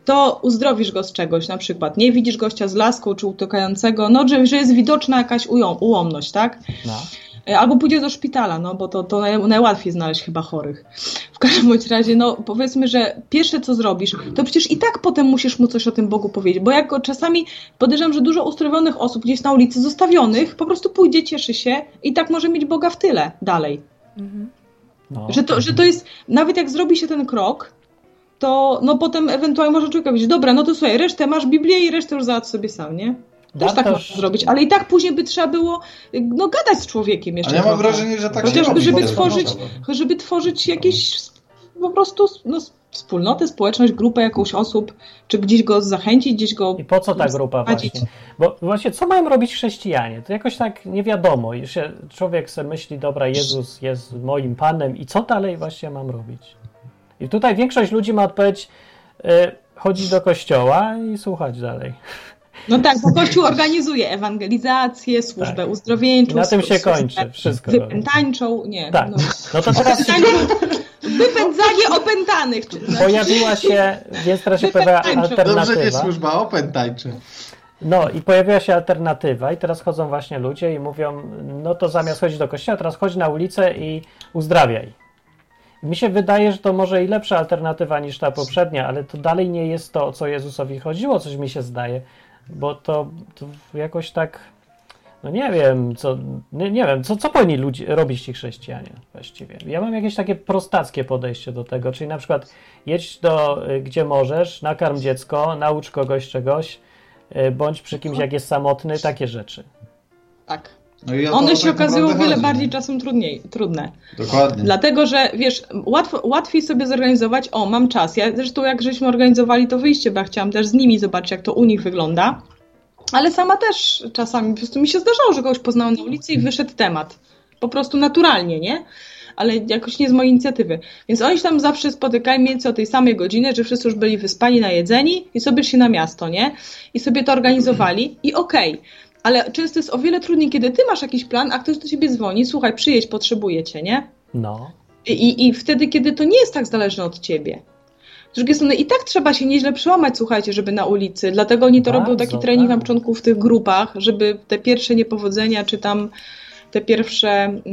to uzdrowisz go z czegoś, na przykład nie widzisz gościa z laską czy utykającego, no, że, że jest widoczna jakaś ułomność, tak? No. E, Albo pójdziesz do szpitala, no bo to, to naj, najłatwiej znaleźć chyba chorych. W każdym bądź razie, no powiedzmy, że pierwsze co zrobisz, to przecież i tak potem musisz mu coś o tym Bogu powiedzieć, bo jak czasami podejrzewam, że dużo uzdrowionych osób gdzieś na ulicy zostawionych po prostu pójdzie, cieszy się i tak może mieć Boga w tyle dalej. No. Że to, że to jest, nawet jak zrobi się ten krok, to no potem ewentualnie może człowiek powiedzieć, dobra, no to słuchaj, resztę masz Biblię i resztę już załatw sobie sam, nie? Też tak można zrobić, ale i tak później by trzeba było no, gadać z człowiekiem jeszcze Ale ja mam wrażenie, że tak się Chociażby, robi żeby tworzyć, żeby tworzyć jakieś po prostu no, wspólnotę, społeczność, grupę jakąś osób, czy gdzieś go zachęcić, gdzieś go... I po co ta grupa właśnie? Bo właśnie, co mają robić chrześcijanie? To jakoś tak nie wiadomo. I się człowiek sobie myśli, dobra, Jezus jest moim Panem i co dalej właśnie mam robić? I tutaj większość ludzi ma odpowiedź, y, chodzić do kościoła i słuchać dalej. No tak, bo Kościół organizuje ewangelizację, służbę Tak. uzdrowieńczą. Na tym się służbę kończy. Wszystko. Wypętańczą, nie. Tak. No. No to teraz Wypędzanie opętanych. Czy, znaczy, pojawiła się, więc teraz się pojawia Wypętańczą. Dobrze nie alternatywa. służba, open tańczy. No i pojawiła się alternatywa i teraz chodzą właśnie ludzie i mówią, no to zamiast chodzić do kościoła, teraz chodź na ulicę i uzdrawiaj. Mi się wydaje, że to może i lepsza alternatywa niż ta poprzednia, ale to dalej nie jest to, o co Jezusowi chodziło, coś mi się zdaje, bo to, to jakoś tak, no nie wiem, co, nie, nie wiem, co, co powinni ludzie, robić ci chrześcijanie właściwie. Ja mam jakieś takie prostackie podejście do tego, czyli na przykład jedź do, y, gdzie możesz, nakarm dziecko, naucz kogoś czegoś, y, bądź przy kimś, jak jest samotny, takie rzeczy. Tak. No to One tak się okazują o wiele chodzi. bardziej czasem trudniej, trudne. Dokładnie. Dlatego, że wiesz, łatwo, łatwiej sobie zorganizować, o, mam czas. Ja zresztą jak żeśmy organizowali to wyjście, bo ja chciałam też z nimi zobaczyć, jak to u nich wygląda. Ale sama też czasami po prostu mi się zdarzało, że kogoś poznałam na ulicy i wyszedł temat. Po prostu naturalnie, nie? Ale jakoś nie z mojej inicjatywy. Więc oni się tam zawsze spotykają mniej więcej o tej samej godzinie, że wszyscy już byli wyspani, najedzeni i sobie szli na miasto, nie? I sobie to organizowali i okej. Ale często jest o wiele trudniej, kiedy ty masz jakiś plan, a ktoś do ciebie dzwoni, słuchaj, przyjedź, potrzebuję cię, nie? No. I, i, wtedy, kiedy to nie jest tak zależne od ciebie. Z drugiej strony i tak trzeba się nieźle przełamać, słuchajcie, żeby na ulicy. Dlatego oni to Bardzo, robią taki trening na tak. początku w tych grupach, żeby te pierwsze niepowodzenia, czy tam te pierwsze, mm,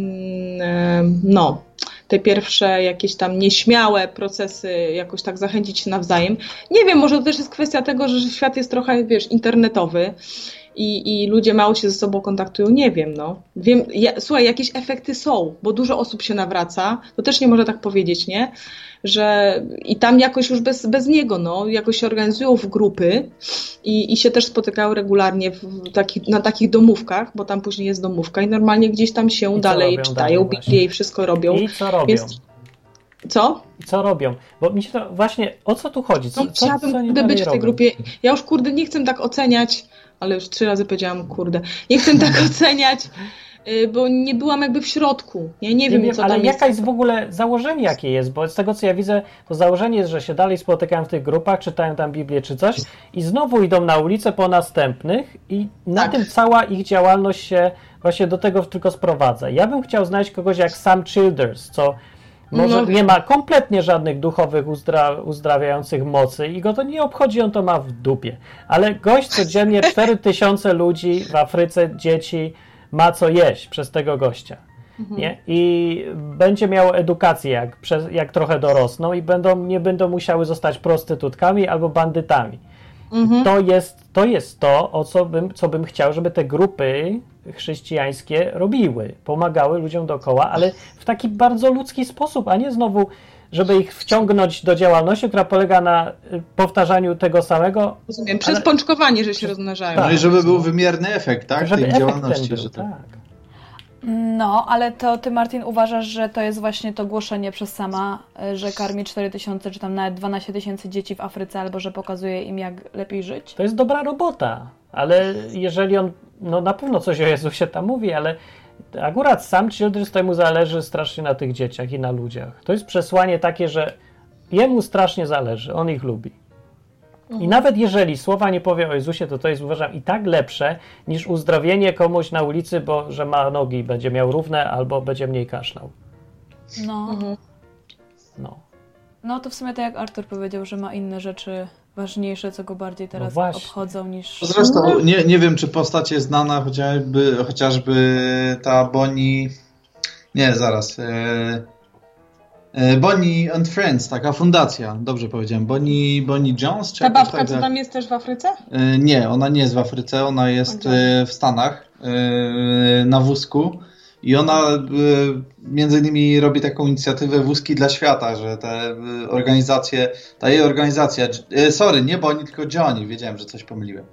e, no, te pierwsze jakieś tam nieśmiałe procesy jakoś tak zachęcić się nawzajem. Nie wiem, może to też jest kwestia tego, że świat jest trochę, wiesz, internetowy i, i ludzie mało się ze sobą kontaktują, nie wiem, no. Wiem, ja, słuchaj, jakieś efekty są, bo dużo osób się nawraca, to też nie można tak powiedzieć, nie? Że i tam jakoś już bez, bez niego, no, jakoś się organizują w grupy i, i się też spotykają regularnie w takich, na takich domówkach, bo tam później jest domówka i normalnie gdzieś tam się I co dalej czytają Biblię i wszystko robią. I co robią? Więc- Co? I co robią? Bo mi się to właśnie, o co tu chodzi? Co, No, co, chciałabym co dalej być w tej robią? grupie. Ja już kurde nie chcę tak oceniać, ale już trzy razy powiedziałam kurde. Nie chcę tak oceniać, y, bo nie byłam jakby w środku. Ja nie, Nie wiem, wiem, co ale tam jaka jest. jest w ogóle założenie, jakie jest? Bo z tego, co ja widzę, to założenie jest, że się dalej spotykają w tych grupach, czytają tam Biblię czy coś i znowu idą na ulicę po następnych i na Tak. tym cała ich działalność się właśnie do tego tylko sprowadza. Ja bym chciał znaleźć kogoś jak Sam Childers, co może No. nie ma kompletnie żadnych duchowych uzdra uzdrawiających mocy i go to nie obchodzi, on to ma w dupie. Ale gość codziennie 4000 ludzi w Afryce, dzieci ma co jeść przez tego gościa. Nie? I będzie miał edukację, jak, przez, jak trochę dorosną, i będą, nie będą musiały zostać prostytutkami albo bandytami. Mhm. To, jest, to jest to, o co bym, co bym chciał, żeby te grupy chrześcijańskie robiły. Pomagały ludziom dookoła, ale w taki bardzo ludzki sposób, a nie znowu żeby ich wciągnąć do działalności, która polega na y, powtarzaniu tego samego, Rozumiem. Przez Ale- pączkowanie, że się rozmnażają. Tak. No i żeby był wymierny efekt, tak? żeby tej efekt ten działalności. był, że to... tak. No, ale to ty, Martin, uważasz, że to jest właśnie to głoszenie przez sama, y, że karmi 4 tysiące, czy tam nawet 12 tysięcy dzieci w Afryce, albo że pokazuje im, jak lepiej żyć? To jest dobra robota, ale jeżeli on, no na pewno coś o Jezusie tam mówi, ale akurat sam Children's to mu zależy strasznie na tych dzieciach i na ludziach. To jest przesłanie takie, że jemu strasznie zależy, on ich lubi. I nawet jeżeli słowa nie powie o Jezusie, to to jest uważam i tak lepsze niż uzdrowienie komuś na ulicy, bo że ma nogi będzie miał równe albo będzie mniej kaszlał. No. Mhm. No. No to w sumie tak jak Artur powiedział, że ma inne rzeczy ważniejsze, co go bardziej teraz właśnie. obchodzą niż... Zresztą nie, nie wiem, czy postać jest znana, chociażby, chociażby ta Bonnie. Nie, zaraz. E, Bonnie and Friends, taka fundacja, dobrze powiedziałem. Bonnie, Bonnie Jones? Czy Ta babka, tak, co tam jest też w Afryce? E, Nie, ona nie jest w Afryce, ona jest e, w Stanach e, na wózku i ona e, między innymi robi taką inicjatywę Wózki dla Świata, że te e, organizacje, ta jej organizacja, e, sorry, nie Bonnie, tylko Johnny, wiedziałem, że coś pomyliłem.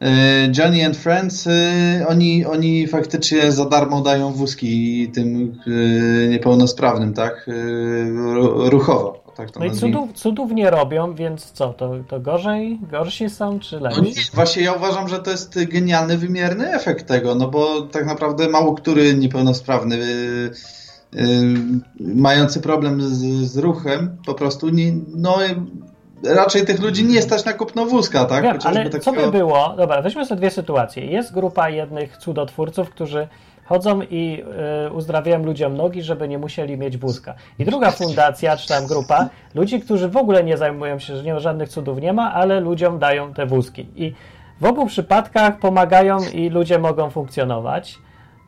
E, Johnny and Friends, e, oni, oni faktycznie za darmo dają wózki tym e, niepełnosprawnym, tak, ru- ruchowo. Tak No i cudów, cudów nie robią, więc co, to, to gorzej, gorsi są czy No nie, lepsi? właśnie ja uważam, że to jest genialny, wymierny efekt tego, no bo tak naprawdę mało który niepełnosprawny, mający problem z, z ruchem, po prostu nie, no raczej tych ludzi nie stać na kupno wózka, tak? Wiem, Chociażby ale co by takiego- było? Dobra, weźmy sobie dwie sytuacje. Jest grupa jednych cudotwórców, którzy chodzą i y, uzdrawiają ludziom nogi, żeby nie musieli mieć wózka. I druga fundacja, czy tam grupa, ludzi, którzy w ogóle nie zajmują się, że nie żadnych cudów nie ma, ale ludziom dają te wózki. I w obu przypadkach pomagają i ludzie mogą funkcjonować.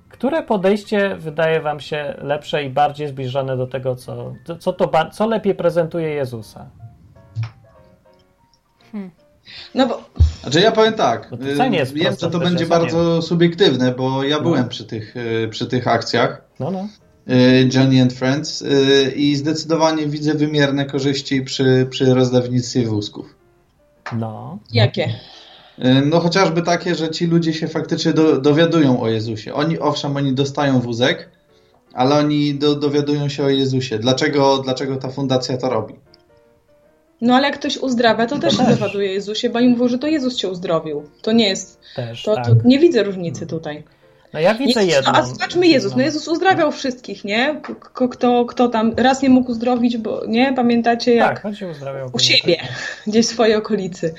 Które podejście wydaje wam się lepsze i bardziej zbliżone do tego, co, co, to, co lepiej prezentuje Jezusa? No bo Znaczy ja powiem tak, to nie jest wiem, że to będzie bardzo subiektywne, bo ja byłem przy tych, yy, przy tych akcjach. No, no. y, Johnny and Friends y, i zdecydowanie widzę wymierne korzyści przy, przy rozdawnictwie wózków. No. jakie? Y, No chociażby takie, że ci ludzie się faktycznie do, dowiadują o Jezusie. Oni, owszem, oni dostają wózek, ale oni do, dowiadują się o Jezusie. Dlaczego, dlaczego ta fundacja to robi? No ale jak ktoś uzdrawia, to też się też. dowiaduje Jezusie, bo oni mówią, że to Jezus cię uzdrowił. To nie jest, Też, to, tak. to nie widzę różnicy tutaj. No ja widzę Jezus, jedną. no, a zobaczmy Jezus. No Jezus uzdrawiał wszystkich, nie? K- Kto, kto tam raz nie mógł uzdrowić, bo nie? Pamiętacie jak Tak, on się uzdrawiał. u siebie, gdzieś w swojej okolicy.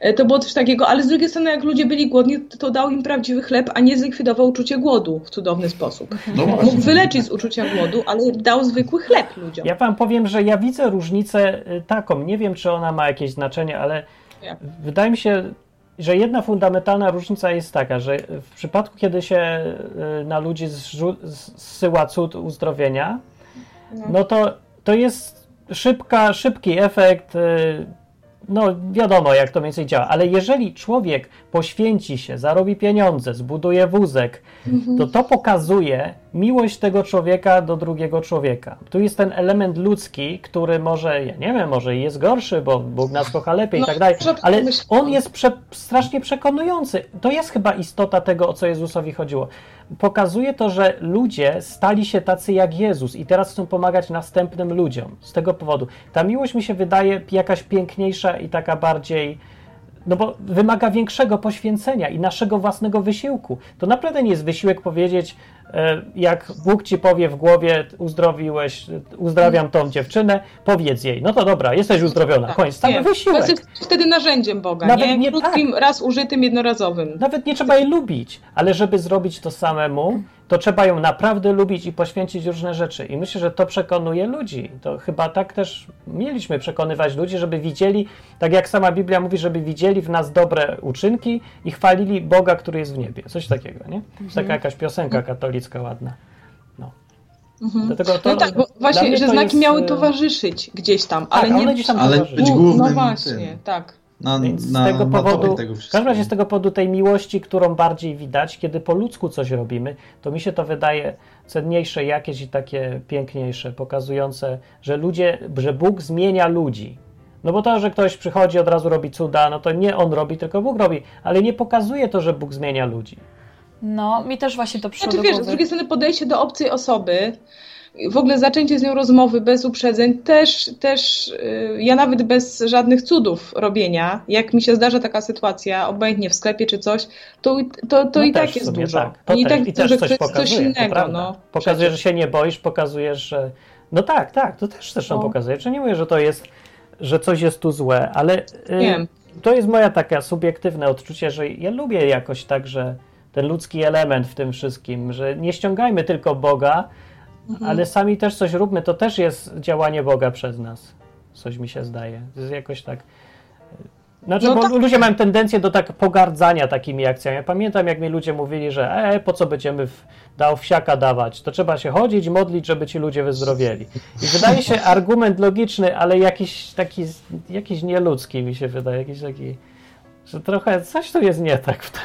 E, To było coś takiego, ale z drugiej strony, jak ludzie byli głodni, to, dał im prawdziwy chleb, a nie zlikwidował uczucie głodu w cudowny sposób. No Mógł wyleczyć z uczucia głodu, ale dał zwykły chleb ludziom. Ja wam powiem, że ja widzę różnicę y, taką. Nie wiem, czy ona ma jakieś znaczenie, ale Jak? wydaje mi się, że jedna fundamentalna różnica jest taka, że w przypadku, kiedy się y, na ludzi zsyła cud uzdrowienia, no to, to jest szybka, szybki efekt. No, wiadomo, jak to mniej więcej działa, ale jeżeli człowiek poświęci się, zarobi pieniądze, zbuduje wózek, to to pokazuje miłość tego człowieka do drugiego człowieka. Tu jest ten element ludzki, który może, ja nie wiem, może jest gorszy, bo Bóg nas kocha lepiej i No, tak dalej, ale on jest prze, strasznie przekonujący. To jest chyba istota tego, o co Jezusowi chodziło. Pokazuje to, że ludzie stali się tacy jak Jezus i teraz chcą pomagać następnym ludziom. Z tego powodu. Ta miłość mi się wydaje jakaś piękniejsza i taka bardziej no bo wymaga większego poświęcenia i naszego własnego wysiłku. To naprawdę nie jest wysiłek powiedzieć, e, jak Bóg ci powie w głowie, uzdrowiłeś, uzdrawiam tą dziewczynę, powiedz jej, no to dobra, jesteś uzdrowiona, koniec, cały Nie, wysiłek. To jest wtedy narzędziem Boga, Nawet nie? nie- Krótkim, raz użytym, jednorazowym. Nawet nie trzeba jej lubić, ale żeby zrobić to samemu, to trzeba ją naprawdę lubić i poświęcić różne rzeczy. I myślę, że to przekonuje ludzi. To chyba tak też mieliśmy przekonywać ludzi, żeby widzieli, tak jak sama Biblia mówi, żeby widzieli w nas dobre uczynki i chwalili Boga, który jest w niebie. Coś takiego, nie? To taka jakaś piosenka katolicka ładna. No. Dlatego to, No tak, bo właśnie, że znaki jest, miały e, towarzyszyć gdzieś tam, ale Tak, nie... gdzieś tam Ale być No głównym właśnie, tym. tak. Na, Więc z na, tego na powodu, tego w każdym razie z tego powodu tej miłości, którą bardziej widać, kiedy po ludzku coś robimy, to mi się to wydaje cenniejsze jakieś i takie piękniejsze, pokazujące, że ludzie, że Bóg zmienia ludzi. No bo to, że ktoś przychodzi, od razu robi cuda, no to nie on robi, tylko Bóg robi, ale nie pokazuje to, że Bóg zmienia ludzi. No, mi też właśnie to przyszło Znaczy do wiesz, z drugiej strony podejście do obcej osoby, w ogóle zaczęcie z nią rozmowy bez uprzedzeń, też, też yy, ja nawet bez żadnych cudów robienia, jak mi się zdarza taka sytuacja, obojętnie w sklepie czy coś, to, to, to No i tak jest dużo. Tak. To I też, tak I też coś pokazuje, coś innego. No, pokazujesz, że się nie boisz, pokazujesz, że... No tak, tak, to też zresztą No. pokazuje. Czy nie mówię, że to jest, że coś jest tu złe, ale... y, to jest moja taka subiektywne odczucie, że ja lubię jakoś tak, że ten ludzki element w tym wszystkim, że nie ściągajmy tylko Boga, Mhm. ale sami też coś róbmy, to też jest działanie Boga przez nas. Coś mi się zdaje. To jest jakoś tak. Znaczy, No bo tak. ludzie mają tendencję do tak pogardzania takimi akcjami. Ja pamiętam, jak mi ludzie mówili, że e, po co będziemy w, da owsiaka dawać? To trzeba się chodzić modlić, żeby ci ludzie wyzdrowieli. I wydaje się argument logiczny, ale jakiś taki, jakiś nieludzki mi się wydaje, jakiś taki, że trochę coś tu jest nie tak w tym.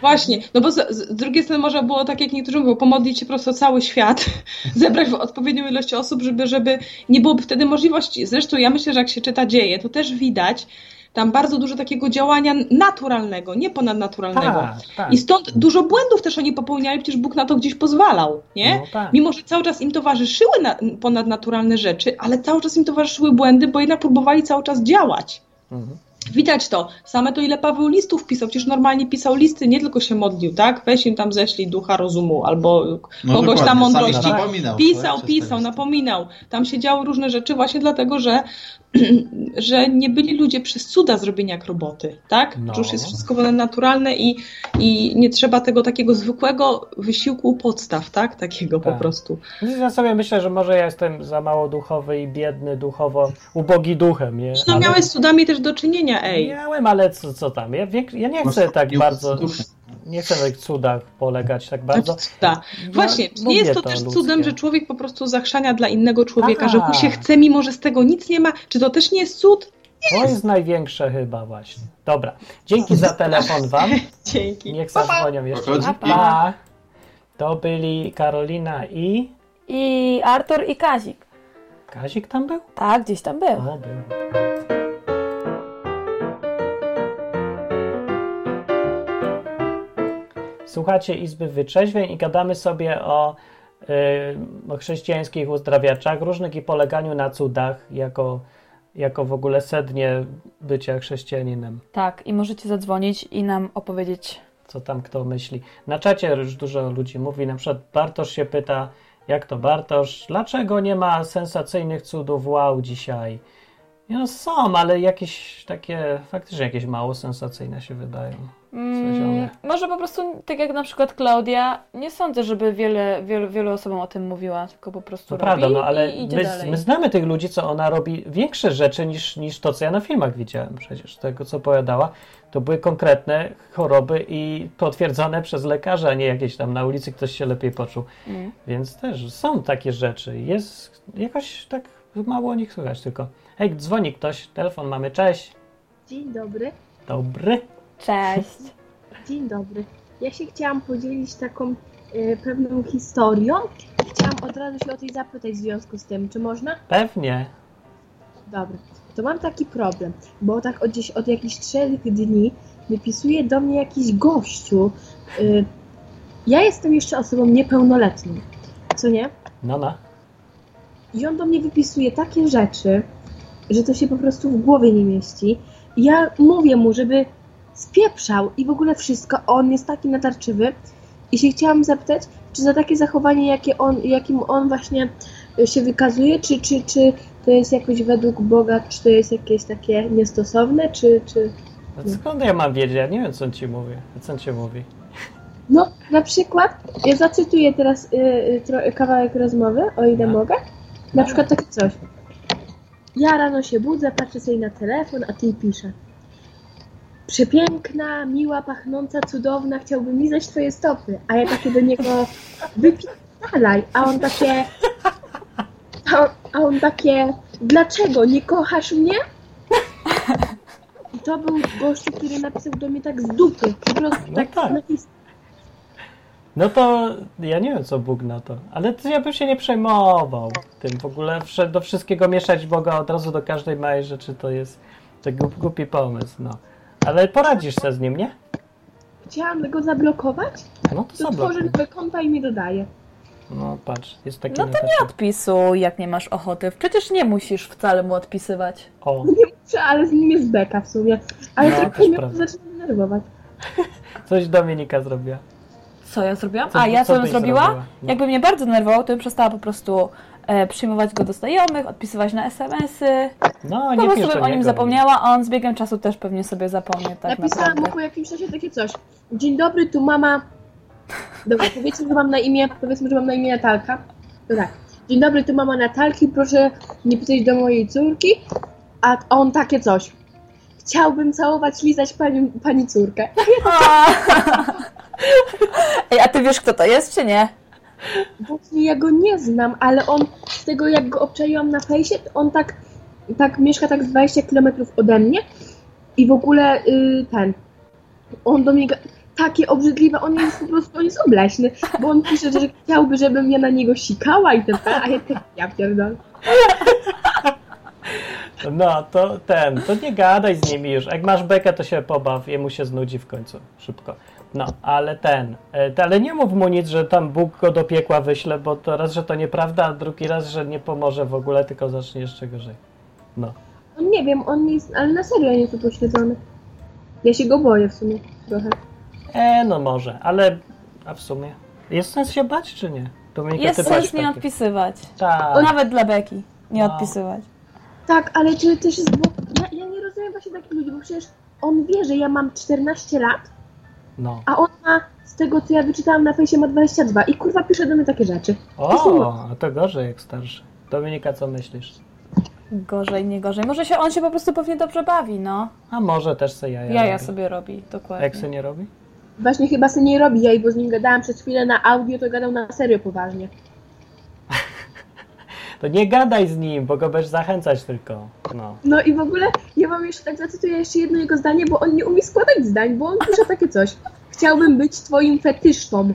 Właśnie, no bo z, z drugiej strony może było tak, jak niektórzy mówią, pomodlić się po prostu cały świat, zebrać odpowiednią ilość osób, żeby, żeby nie byłoby wtedy możliwości. Zresztą ja myślę, że jak się czyta dzieje, to też widać tam bardzo dużo takiego działania naturalnego, nie ponadnaturalnego. Tak, tak. I stąd dużo błędów też oni popełniali, przecież Bóg na to gdzieś pozwalał, nie? No tak. Mimo, że cały czas im towarzyszyły na, ponadnaturalne rzeczy, ale cały czas im towarzyszyły błędy, bo jednak próbowali cały czas działać. Mhm. Widać to. Same to ile Paweł listów pisał. Przecież normalnie pisał listy, nie tylko się modlił, tak? Weź im tam ześlij ducha rozumu albo No kogoś tam mądrości. Pisał, pisał, napominał. Tam się działy różne rzeczy właśnie dlatego, że, że nie byli ludzie przez cuda zrobieni jak roboty, tak? No. Już jest wszystko naturalne i, i nie trzeba tego takiego zwykłego wysiłku u podstaw, tak? Takiego po Tak. prostu. Ja sobie myślę, że może ja jestem za mało duchowy i biedny duchowo, ubogi duchem, nie? No Ale- miałeś z cudami też do czynienia, ej. Miałem, ale co, co tam? Ja, wiek- ja nie No, chcę tak nie bardzo, duchem. Nie chcę na tych cudach polegać tak bardzo. Cuda. Właśnie, czy nie jest to, to też ludzkie. cudem, że człowiek po prostu zachrzania dla innego człowieka, że mu Tak. się chce, mimo że z tego nic nie ma? Czy to też nie jest cud? To jest największe chyba właśnie. Dobra, dzięki za telefon wam. Dzięki. Niech zadzwonią jeszcze. Dzięki. Pa. To byli Karolina i... I Artur i Kazik. Kazik tam był? Tak, gdzieś tam był. O, był. Słuchacie Izby Wyczeźwień i gadamy sobie o, y, o chrześcijańskich uzdrawiaczach różnych i poleganiu na cudach jako, jako w ogóle sednie bycia chrześcijaninem. Tak, i możecie zadzwonić i nam opowiedzieć. Co tam kto myśli. Na czacie już dużo ludzi mówi, na przykład Bartosz się pyta, jak to Bartosz, dlaczego nie ma sensacyjnych cudów wow dzisiaj? No są, ale jakieś takie, faktycznie jakieś mało sensacyjne się wydają. Mm, może po prostu, tak jak na przykład Klaudia, nie sądzę, żeby wiele, wielu, wielu osobom o tym mówiła, tylko po prostu To robi prawda, no ale i idzie my, dalej. my znamy tych ludzi, co ona robi większe rzeczy niż, niż to, co ja na filmach widziałem przecież. Tego, co opowiadała, to były konkretne choroby i potwierdzone przez lekarza, a nie jakieś tam na ulicy ktoś się lepiej poczuł. Mm. Więc też są takie rzeczy. Jest jakoś tak mało o nich słychać tylko. Hej, dzwoni ktoś, telefon mamy, cześć. Dzień dobry. Dobry. Cześć. Dzień dobry. Ja się chciałam podzielić taką e, pewną historią i chciałam od razu się o tej zapytać w związku z tym, czy można? Pewnie. Dobra. To mam taki problem, bo tak od, gdzieś, od jakichś trzech dni wypisuje do mnie jakiś gościu. Y, ja jestem jeszcze osobą niepełnoletnią, co nie? No, no. I on do mnie wypisuje takie rzeczy, że to się po prostu w głowie nie mieści. I ja mówię mu, żeby spieprzał i w ogóle wszystko. On jest taki natarczywy. I się chciałam zapytać, czy za takie zachowanie, jakie on, jakim on właśnie y, się wykazuje, czy, czy, czy to jest jakoś według Boga, czy to jest jakieś takie niestosowne, czy, czy... No Skąd ja mam wiedzieć? Ja nie wiem, co on ci mówi. Co on ci mówi? No, na przykład, ja zacytuję teraz y, y, kawałek rozmowy, o ile No. mogę. Na przykład takie coś. Ja rano się budzę, patrzę sobie na telefon, a ty pisze. Przepiękna, miła, pachnąca, cudowna, chciałbym lizać twoje stopy. A ja takie do niego wypierdalaj. A on takie... A on, a on takie... Dlaczego? Nie kochasz mnie? to był gościu, który napisał do mnie tak z dupy. Po prostu No tak, tak. napis- No to ja nie wiem, co Bóg na to. Ale to ja bym się nie przejmował tym. W ogóle do wszystkiego mieszać Boga od razu do każdej małej rzeczy to jest to głup, głupi pomysł, no. Ale poradzisz sobie z nim, nie? Chciałam go zablokować, No to to tworzę sobie. nowe konta i mi dodaje. No patrz, jest taki No to nie odpisuj, jak nie masz ochoty. Przecież nie musisz wcale mu odpisywać. O, Nie muszę, ale z nim jest beka w sumie. Ale No, trochę mnie to zaczyna denerwować. coś Dominika zrobiła. Co ja zrobiłam? Co- A ja co co bym zrobiła? zrobiła? No. Jakby mnie bardzo denerwował, to bym przestała po prostu przyjmować go do znajomych, odpisywać na SMS-y. No, Po nie prostu pisz bym o nim zapomniała, a on z biegiem czasu też pewnie sobie zapomnie tak Napisałam mu po jakimś czasie takie coś. Dzień dobry, tu mama. Dobra, powiedzmy, że mam na imię, powiedzmy, że mam na imię Natalka. To tak. Dzień dobry, tu mama Natalki, proszę nie pisać do mojej córki. A on takie coś. Chciałbym całować, lizać pani, pani córkę. Ej, a ty wiesz kto to jest, czy nie? Właśnie ja go nie znam, ale on z tego jak go obczaiłam na fejsie, to on tak, tak mieszka tak z 20 km ode mnie i w ogóle y, ten, on do mnie takie obrzydliwe, on jest po prostu, on jest obleśny, bo on pisze, że chciałby, żebym ja na niego sikała i ten, a ja tak, ja pierdolę. No, to ten, to nie gadaj z nimi już. Jak masz bekę, to się pobaw, jemu się znudzi w końcu, szybko. No, ale ten, e, ale nie mów mu nic, że tam Bóg go do piekła wyśle, bo to raz, że to nieprawda, a drugi raz, że nie pomoże w ogóle, tylko zacznie jeszcze gorzej. No. On nie wiem, on jest, ale na serio nie jest upośledzony. Ja się go boję w sumie trochę. E, no może, ale, a w sumie, jest sens się bać, czy nie? Dominika, Jest sens nie takie- odpisywać. Tak, Nawet dla Beki nie No. odpisywać. Tak, ale to też jest, bo ja, ja nie rozumiem właśnie takich ludzi, bo przecież on wie, że ja mam 14 lat, no. A on ma, z tego co ja wyczytałam na fejsie, ma 22 i kurwa pisze do mnie takie rzeczy. O, a to gorzej jak starszy. Dominika, co myślisz? Gorzej, nie gorzej. Może się on się po prostu pewnie dobrze bawi, no. A może też se jaja Jaja robi. sobie robi, A dokładnie. Jak se nie robi? Właśnie chyba se nie robi jej, bo z nim gadałam przez chwilę na audio, to gadał na serio poważnie. To nie gadaj z nim, bo go będziesz zachęcać tylko. No. No i w ogóle ja mam jeszcze tak zacytuję jeszcze jedno jego zdanie, bo on nie umie składać zdań, bo on pisze takie coś. Chciałbym być twoim fetyszką.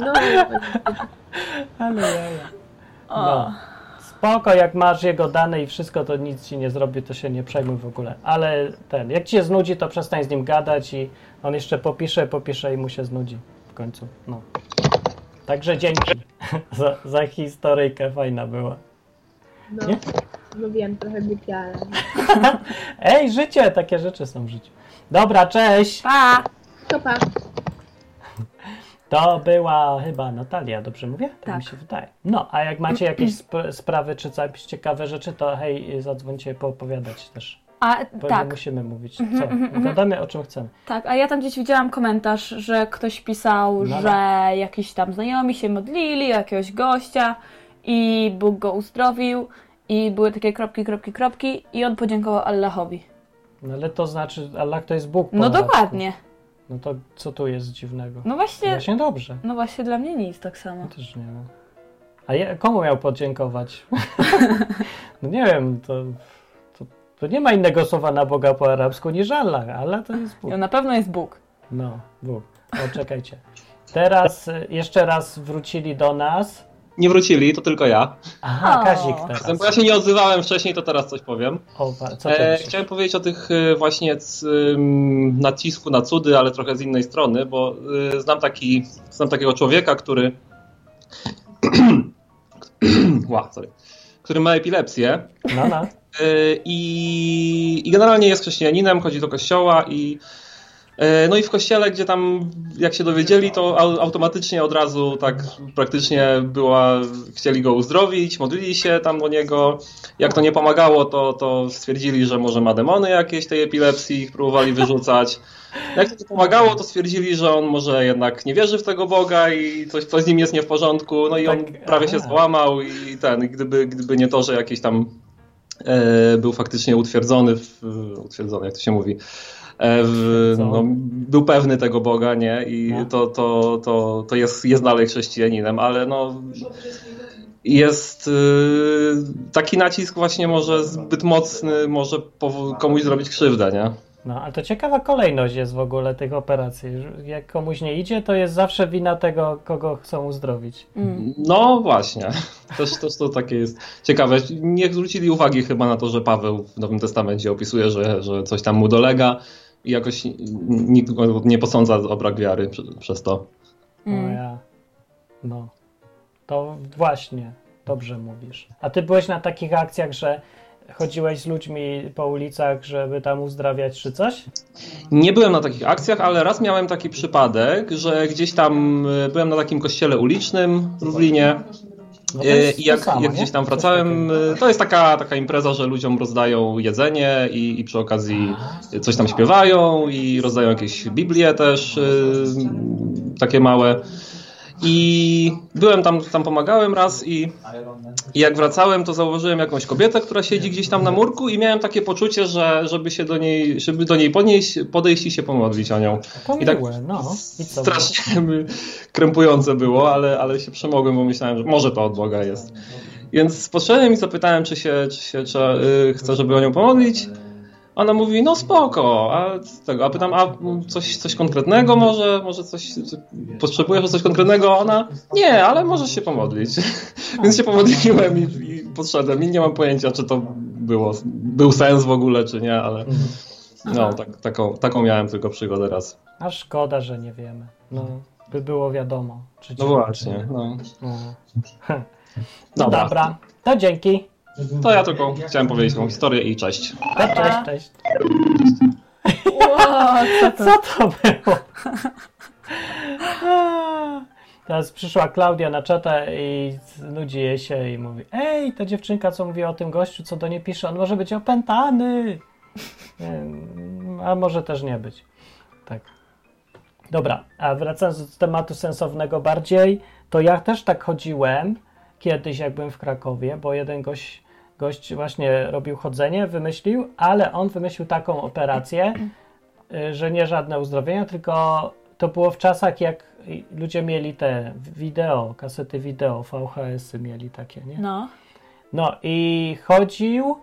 No, Ale jaja. No. Spoko, jak masz jego dane i wszystko, to nic ci nie zrobi, to się nie przejmuj w ogóle. Ale ten, jak ci się znudzi, to przestań z nim gadać i on jeszcze popisze, popisze i mu się znudzi w końcu. No. Także dzięki za, za historyjkę, fajna była. no, Nie? no wiem, trochę głupia, ale... Ej, życie, takie rzeczy są w życiu. Dobra, cześć! Pa! To pa. To była chyba Natalia, dobrze mówię? Tak, Tak. mi się wydaje. No, a jak macie jakieś sp- sprawy czy jakieś ciekawe rzeczy, to hej, zadzwońcie poopowiadać też. A Bo tak, musimy mówić. Mhm, Co? mhm, mhm. Gadamy o czym chcemy. tak, a ja tam gdzieś widziałam komentarz, że ktoś pisał, No, że jakiś tam znajomi się modlili jakiegoś gościa i Bóg go uzdrowił i były takie kropki, kropki, kropki i on podziękował Allahowi. No ale to znaczy, Allah to jest Bóg. No dokładnie. No to co tu jest dziwnego? No właśnie, Właśnie dobrze. no właśnie dla mnie nic tak samo. Ja też nie wiem. A ja, komu miał podziękować? no nie wiem, to, to, nie ma innego słowa na Boga po arabsku niż Allah. Allah to jest Bóg. No, na pewno jest Bóg. No, Bóg. O, czekajcie. Teraz y, jeszcze raz wrócili do nas. Nie wrócili, to tylko ja. Aha, O. Kazik teraz. Bo ja się nie odzywałem wcześniej, to teraz coś powiem. O, co ty E, chciałem powiedzieć o tych e, właśnie c, nacisku na cudy, ale trochę z innej strony, bo e, znam, taki, znam takiego człowieka, który Ła, sorry. który ma epilepsję No, no. E, i, i generalnie jest chrześcijaninem, chodzi do kościoła i e, no i w kościele, gdzie tam jak się dowiedzieli, to au- automatycznie od razu tak praktycznie była, chcieli go uzdrowić, modlili się tam do niego. Jak to nie pomagało, to, to stwierdzili, że może ma demony jakieś tej epilepsji, ich próbowali wyrzucać. Jak to nie pomagało, to stwierdzili, że on może jednak nie wierzy w tego Boga i coś, coś z nim jest nie w porządku. No i on Tak, prawie się złamał i ten, gdyby, gdyby nie to, że jakiś tam był faktycznie utwierdzony, w, utwierdzony, jak to się mówi, e, w, no, był pewny tego Boga, nie? I No. to, to, to, to jest, jest dalej chrześcijaninem, ale no jest y, taki nacisk właśnie może zbyt mocny może komuś zrobić krzywdę, nie? No, ale to ciekawa kolejność jest w ogóle tych operacji. Jak komuś nie idzie, to jest zawsze wina tego, kogo chcą uzdrowić. Mm. No właśnie, też, też to takie jest ciekawe. Nie zwrócili uwagi chyba na to, że Paweł w Nowym Testamencie opisuje, że, że coś tam mu dolega i jakoś nikt go nie posądza o brak wiary prze- przez to. No Mm. ja. No. To właśnie, dobrze mówisz. A ty byłeś na takich akcjach, że chodziłeś z ludźmi po ulicach, żeby tam uzdrawiać czy coś? Nie byłem na takich akcjach, ale raz miałem taki przypadek, że gdzieś tam e, byłem na takim kościele ulicznym w Lublinie No to e, i jak, samo, jak gdzieś tam wracałem, e, to jest taka, taka impreza, że ludziom rozdają jedzenie i, i przy okazji coś tam śpiewają i rozdają jakieś Biblie też, takie małe. I byłem tam, tam pomagałem raz i, i jak wracałem, to zauważyłem jakąś kobietę, która siedzi gdzieś tam na murku i miałem takie poczucie, że żeby się do niej, żeby do niej podnieść, podejść i się pomodlić o nią. To I tak miłe, no. I strasznie krępujące było, ale, ale się przemogłem, bo myślałem, że może to od Boga jest. Więc podszedłem i zapytałem, czy się, czy się czy, y, chce, żeby o nią pomodlić. Ona mówi, no spoko, a tego, a pytam, a coś, coś konkretnego może, może coś, potrzebujesz o coś konkretnego? Ona, nie, ale możesz się pomodlić. Więc się pomodliłem i, i podszedłem i nie mam pojęcia, czy to było, był sens w ogóle, czy nie, ale Mhm. no, tak, taką, taką miałem tylko przygodę raz. A szkoda, że nie wiemy. No, by było wiadomo. Czy No właśnie, no. No. No Dobra. dobra, to dzięki. To ja tylko chciałem powiedzieć tą historię i cześć. Cześć, cześć, cześć. Wow, co to? Co to było? Teraz przyszła Klaudia na czatę i nudzi jej się i mówi Ej, ta dziewczynka, co mówi o tym gościu, co do niej pisze, on może być opętany. A może też nie być. Tak. Dobra, a wracając do tematu sensownego bardziej, to ja też tak chodziłem kiedyś, jak byłem w Krakowie, bo jeden gość, gość właśnie robił chodzenie, wymyślił, ale on wymyślił taką operację, y, że nie żadne uzdrowienia, tylko to było w czasach, jak ludzie mieli te wideo, kasety wideo, VHS-y mieli takie, nie? No. No i chodził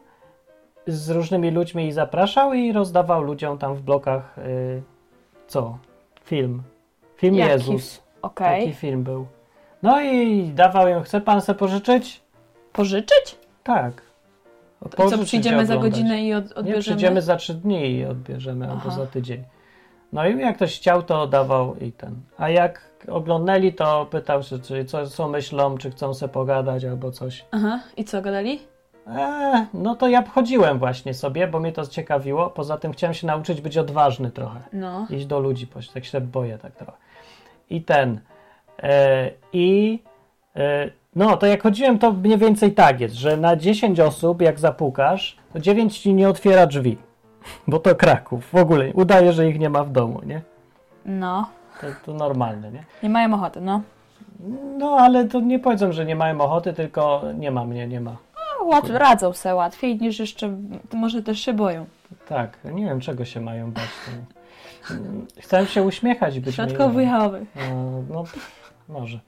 z różnymi ludźmi i zapraszał i rozdawał ludziom tam w blokach y, co? Film. Film Jaki? Jezus. Okej. Taki film był. No i dawał im, chce pan se pożyczyć? Pożyczyć? Tak. I co, przyjdziemy za godzinę i od, Nie, odbierzemy? przyjdziemy za trzy dni i odbierzemy, albo Aha. za tydzień. No i jak ktoś chciał, to dawał i ten. A jak oglądnęli, to pytał się, czy co, co myślą, czy chcą se pogadać albo coś. Aha, i co, gadali? Eee, no to ja chodziłem właśnie sobie, bo mnie to ciekawiło. Poza tym chciałem się nauczyć być odważny trochę. No. Iść do ludzi, bo tak się boję tak trochę. I ten. E, I e, no, to jak chodziłem, to mniej więcej tak jest, że na 10 osób, jak zapukasz, to 9 ci nie otwiera drzwi. Bo to Kraków. W ogóle udaje, że ich nie ma w domu, nie? No. To, to normalne, nie? Nie mają ochoty, no. No, ale to nie powiedzą, że nie mają ochoty, tylko nie ma mnie, nie ma. no łat, radzą se łatwiej niż jeszcze, może też się boją. Tak, nie wiem czego się mają bać. Chcę się uśmiechać być wyjechały. No, no może.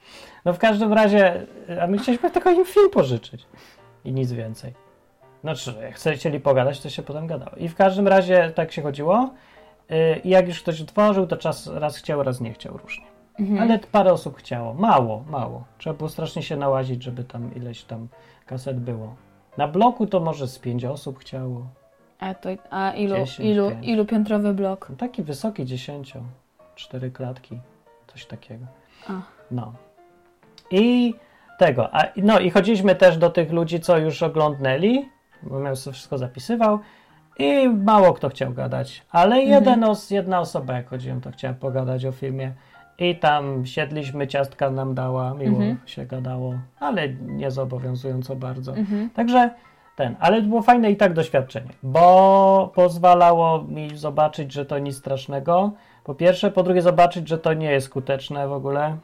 No w każdym razie, a my chcieliśmy tylko im film pożyczyć. I nic więcej. Znaczy, jak chcieli pogadać, to się potem gadało. I w każdym razie tak się chodziło. Yy, I jak już ktoś otworzył, to czas raz chciał, raz nie chciał różnie. Mhm. Ale parę osób chciało. Mało, mało. Trzeba było strasznie się nałazić, żeby tam ileś tam kaset było. Na bloku to może z pięć osób chciało. A, to, a ilu, 10, ilu, ilu piętrowy blok? No Taki wysoki, dziesięcio. Cztery klatki. Coś takiego. A. No. I tego. A, no i chodziliśmy też do tych ludzi, co już oglądnęli, bo miał sobie wszystko zapisywał. I mało kto chciał gadać. Ale jeden os, jedna osoba, jak chodziłem, to chciała pogadać o filmie. I tam siedliśmy, ciastka nam dała, miło Mhm. się gadało, ale nie zobowiązująco bardzo. Mhm. Także ten, ale było fajne i tak doświadczenie, bo pozwalało mi zobaczyć, że to nic strasznego. Po pierwsze, po drugie zobaczyć, że to nie jest skuteczne w ogóle.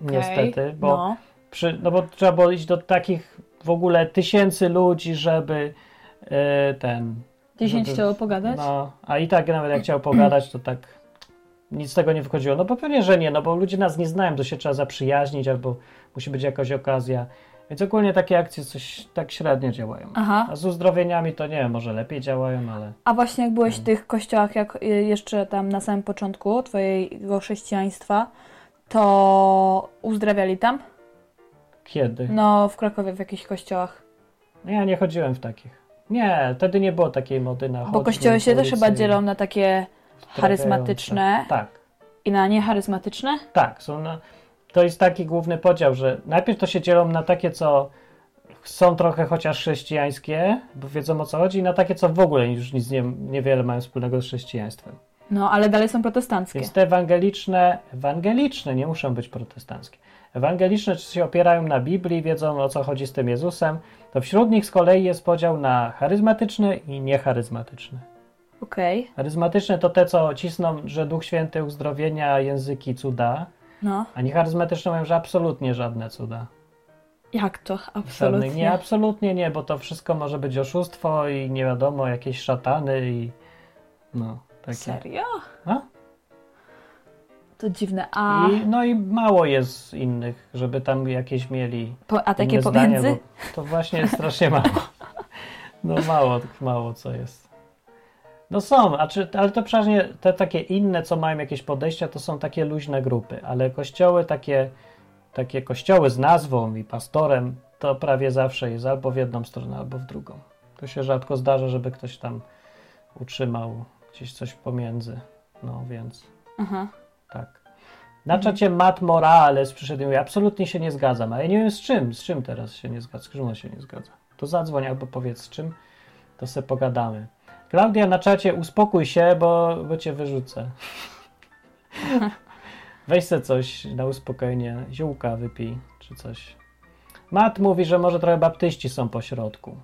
Niestety, bo, No. przy, no bo trzeba było iść do takich w ogóle tysięcy ludzi, żeby e, ten. 10 żeby- chciało pogadać? No, a i tak nawet jak chciał pogadać, to tak nic z tego nie wychodziło. No bo pewnie, że nie, no bo ludzie nas nie znają, to się trzeba zaprzyjaźnić, albo musi być jakaś okazja. Więc ogólnie takie akcje coś tak średnio działają. Aha. A z uzdrowieniami to nie wiem, może lepiej działają, ale A właśnie jak byłeś w tych kościołach, jak y, jeszcze tam na samym początku twojego chrześcijaństwa, to uzdrawiali tam? kiedy? No, w Krakowie w jakichś kościołach. Ja nie chodziłem w takich. Nie, wtedy nie było takiej mody na Bo kościoły się też chyba dzielą na takie charyzmatyczne Tak, i na niecharyzmatyczne. tak. Są na, to jest taki główny podział, że najpierw to się dzielą na takie, co są trochę chociaż chrześcijańskie, bo wiedzą o co chodzi, i na takie, co w ogóle już nic nie, niewiele mają wspólnego z chrześcijaństwem. No, ale dalej są protestanckie. Więc te ewangeliczne, ewangeliczne nie muszą być protestanckie. Ewangeliczne czy się opierają na Biblii, wiedzą o co chodzi z tym Jezusem, to wśród nich z kolei jest podział na charyzmatyczne i niecharyzmatyczne. Okej, Charyzmatyczne to te, co cisną, że Duch Święty uzdrowienia, języki, cuda, no. a niecharyzmatyczne mówią, że absolutnie żadne cuda. Jak to? Żadnych. Absolutnie. Nie, absolutnie nie, bo to wszystko może być oszustwo i nie wiadomo, jakieś szatany i no, takie. Serio? A? To dziwne. A, I, no i mało jest innych, żeby tam jakieś mieli po, a takie zdania, pomiędzy? bo to właśnie jest strasznie mało. No mało, mało co jest. No są, a czy, ale to przeważnie te takie inne, co mają jakieś podejścia, to są takie luźne grupy, ale kościoły takie, takie kościoły z nazwą i pastorem, to prawie zawsze jest albo w jedną stronę, albo w drugą. To się rzadko zdarza, żeby ktoś tam utrzymał gdzieś coś pomiędzy. No więc Aha. tak. Na czacie Matt Morales przyszedł i mówi, absolutnie się nie zgadzam, ale nie wiem z czym, z czym teraz się nie zgadza, z czym on się nie zgadza. To zadzwoń albo powiedz z czym, to se pogadamy. Klaudia na czacie, uspokój się, bo, bo cię wyrzucę. Weź se coś na uspokojenie, ziółka wypij, czy coś. Matt mówi, że może trochę baptyści są po środku.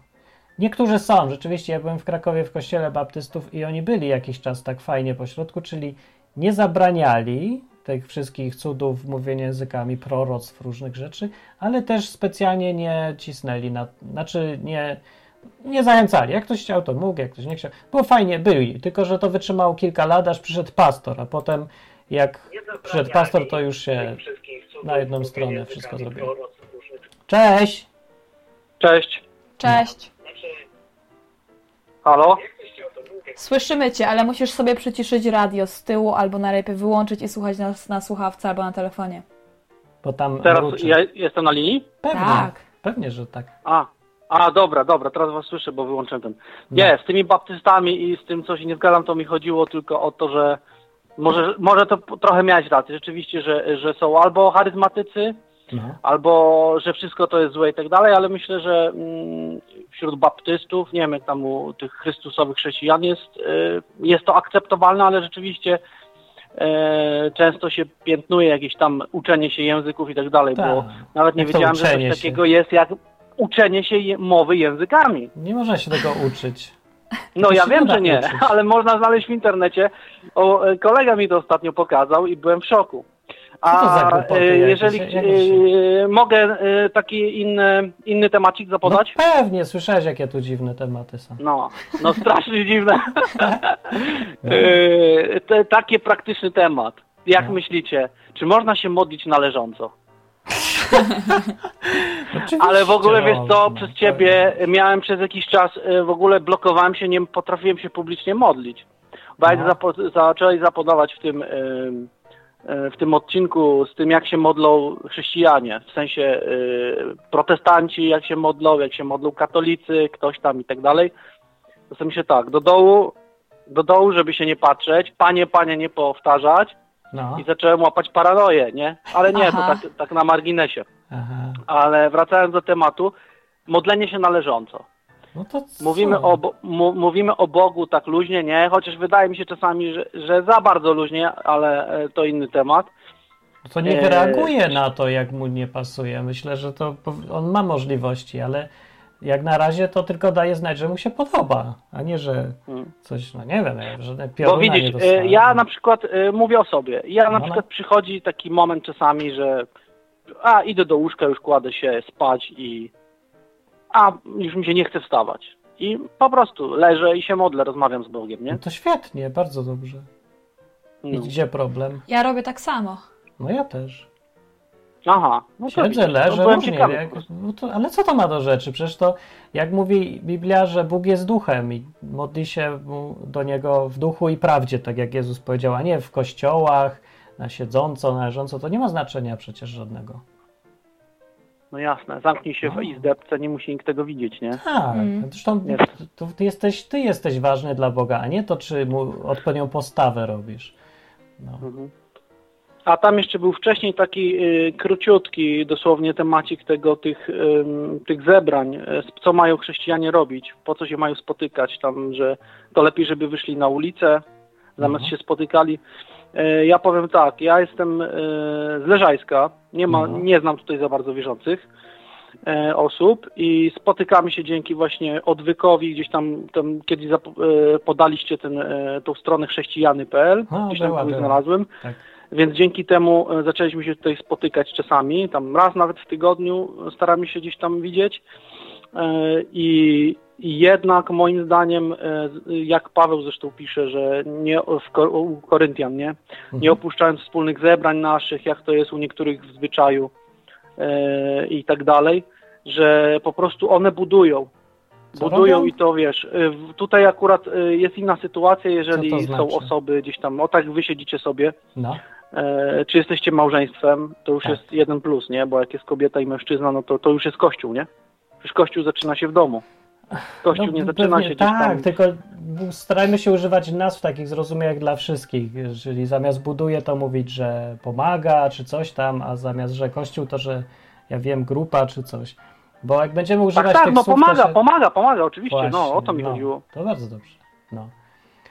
Niektórzy są, rzeczywiście, ja byłem w Krakowie w kościele baptystów i oni byli jakiś czas tak fajnie po środku, czyli nie zabraniali tych wszystkich cudów, mówienia językami, proroctw, różnych rzeczy, ale też specjalnie nie cisnęli, na, znaczy nie, nie zachęcali. Jak ktoś chciał, to mógł, jak ktoś nie chciał. Było fajnie, byli, tylko że to wytrzymało kilka lat, aż przyszedł pastor, a potem jak przyszedł pastor, to już się na jedną stronę wszystko zrobiło. Cześć! Cześć. Cześć. Halo? Słyszymy cię, ale musisz sobie przyciszyć radio z tyłu albo najlepiej wyłączyć i słuchać nas na słuchawce albo na telefonie. Bo tam Teraz mruczy. ja jestem na linii? Pewnie, Tak. pewnie, że tak. A, a dobra, dobra, teraz was słyszę, bo wyłączyłem ten. No. Nie, z tymi baptystami i z tym, co się nie zgadzam, to mi chodziło tylko o to, że może, może to trochę miałeś rację, rzeczywiście, że, że są albo charyzmatycy, No. albo że wszystko to jest złe i tak dalej, ale myślę, że mm, wśród baptystów, nie wiem jak tam u tych chrystusowych chrześcijan jest, y, jest to akceptowalne, ale rzeczywiście e, często się piętnuje jakieś tam uczenie się języków i tak dalej, bo Tak. nawet nie Jak wiedziałem, że coś się? takiego jest jak uczenie się mowy językami. Nie można się tego uczyć. No To ja wiem, że nie, uczyć. ale można znaleźć w internecie. O, e, kolega mi to ostatnio pokazał i byłem w szoku. A jakieś? jeżeli Jak to się- e, mogę e, taki inny, inny temacik zapodać? No pewnie, słyszałeś jakie tu dziwne tematy są. No, no strasznie dziwne. No. Te, taki praktyczny temat. Jak No. myślicie, czy można się modlić należąco? Oczywiście Ale w ogóle wiesz co, przez ciebie miałem przez jakiś czas, w ogóle blokowałem się, nie potrafiłem się publicznie modlić. Bo jak No. zapo- zapodawać w tym, w tym odcinku z tym, jak się modlą chrześcijanie, w sensie e, protestanci, jak się modlą, jak się modlą katolicy, ktoś tam i tak dalej, sobie myślę tak, do dołu, do dołu, żeby się nie patrzeć, panie, panie nie powtarzać No, i zacząłem łapać paranoję, nie? Ale nie, Aha. to tak, tak na marginesie. aha. Ale wracając do tematu, modlenie się należąco. No to co? Mówimy o, Bo- mówimy o Bogu tak luźnie, nie? Chociaż wydaje mi się czasami, że, że za bardzo luźnie, ale e, to inny temat. To niech reaguje na to, jak mu nie pasuje. Myślę, że to on ma możliwości, ale jak na razie to tylko daje znać, że mu się podoba, a nie, że Hmm. coś, no nie wiem, żadne Bo pioruna nie widzisz, dostałem. e, ja na przykład e, mówię o sobie. Ja na No, przykład przychodzi taki moment czasami, że a idę do łóżka, już kładę się spać i a już mi się nie chce wstawać. I po prostu leżę i się modlę, rozmawiam z Bogiem, No nie? to świetnie, bardzo dobrze. No. gdzie problem? Ja robię tak samo. No ja też. Aha. No to Siedzę, widzisz, leżę, to byłem różnie. Jak, no to, ale co to ma do rzeczy? Przecież to, jak mówi Biblia, że Bóg jest duchem i modli się do Niego w duchu i prawdzie, tak jak Jezus powiedział, a nie w kościołach, na siedząco, na leżąco, to nie ma znaczenia przecież żadnego. No jasne, zamknij się No. w izdebce, nie musi nikt tego widzieć, nie? Tak, Mm. zresztą Jest. to ty, jesteś, ty jesteś ważny dla Boga, a nie to, czy mu odpowiednią postawę robisz. No. Mhm. A tam jeszcze był wcześniej taki y, króciutki dosłownie temacik tego, tych, ym, tych zebrań, y, co mają chrześcijanie robić, po co się mają spotykać, tam, że to lepiej, żeby wyszli na ulicę, zamiast Mhm. się spotykali. Y, ja powiem tak, ja jestem y, z Leżajska, nie, ma, Mhm. nie znam tutaj za bardzo wierzących y, osób i spotykamy się dzięki właśnie odwykowi, gdzieś tam, tam kiedyś podaliście ten, tą stronę chrześcijany.pl, gdzieś tam była, znalazłem. Tak. Więc dzięki temu e, zaczęliśmy się tutaj spotykać czasami, tam raz nawet w tygodniu e, staramy się gdzieś tam widzieć. E, I, jednak moim zdaniem, e, jak Paweł zresztą pisze, że nie u Koryntian, nie? Mhm. nie opuszczając wspólnych zebrań naszych, jak to jest u niektórych w zwyczaju e, i tak dalej, że po prostu one budują. Co budują robią? i to wiesz. Tutaj akurat jest inna sytuacja, jeżeli to są znaczy? osoby gdzieś tam, o tak wy siedzicie sobie, No. E, czy jesteście małżeństwem, to już Tak. jest jeden plus, nie? Bo jak jest kobieta i mężczyzna, no to, to już jest kościół, nie? Przecież kościół zaczyna się w domu. Kościół No, nie zaczyna pewnie się gdzieś Tak, tam. tylko starajmy się używać nazw takich zrozumiałych dla wszystkich. Czyli zamiast buduje, to mówić, że pomaga, czy coś tam, a zamiast, że kościół, to że ja wiem, grupa, czy coś. Bo jak będziemy używać Tak, tak, tych no słów, pomaga, to się... pomaga, pomaga, oczywiście, Właśnie, no o to mi no, chodziło. To bardzo dobrze. No.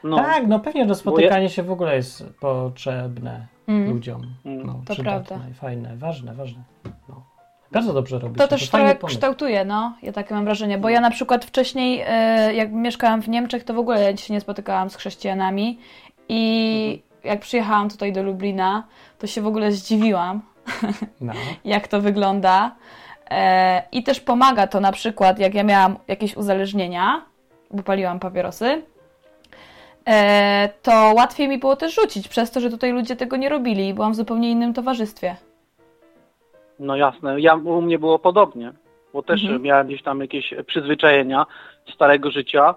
No. Tak, no pewnie, że spotykanie się w ogóle jest potrzebne Mm. ludziom. Mm. No, To przydatne prawda. i fajne, ważne, ważne. No. Bardzo dobrze robisz. To też fajny trochę kształtuje, no. Ja takie mam wrażenie, bo ja na przykład wcześniej, e, jak mieszkałam w Niemczech, to w ogóle się nie spotykałam z chrześcijanami i jak przyjechałam tutaj do Lublina, to się w ogóle zdziwiłam, No. jak to wygląda. E, I też pomaga to na przykład, jak ja miałam jakieś uzależnienia, bo paliłam papierosy, e, to łatwiej mi było też rzucić, przez to, że tutaj ludzie tego nie robili i byłam w zupełnie innym towarzystwie. No jasne, ja, u mnie było podobnie, bo też Mhm. miałem gdzieś tam jakieś przyzwyczajenia starego życia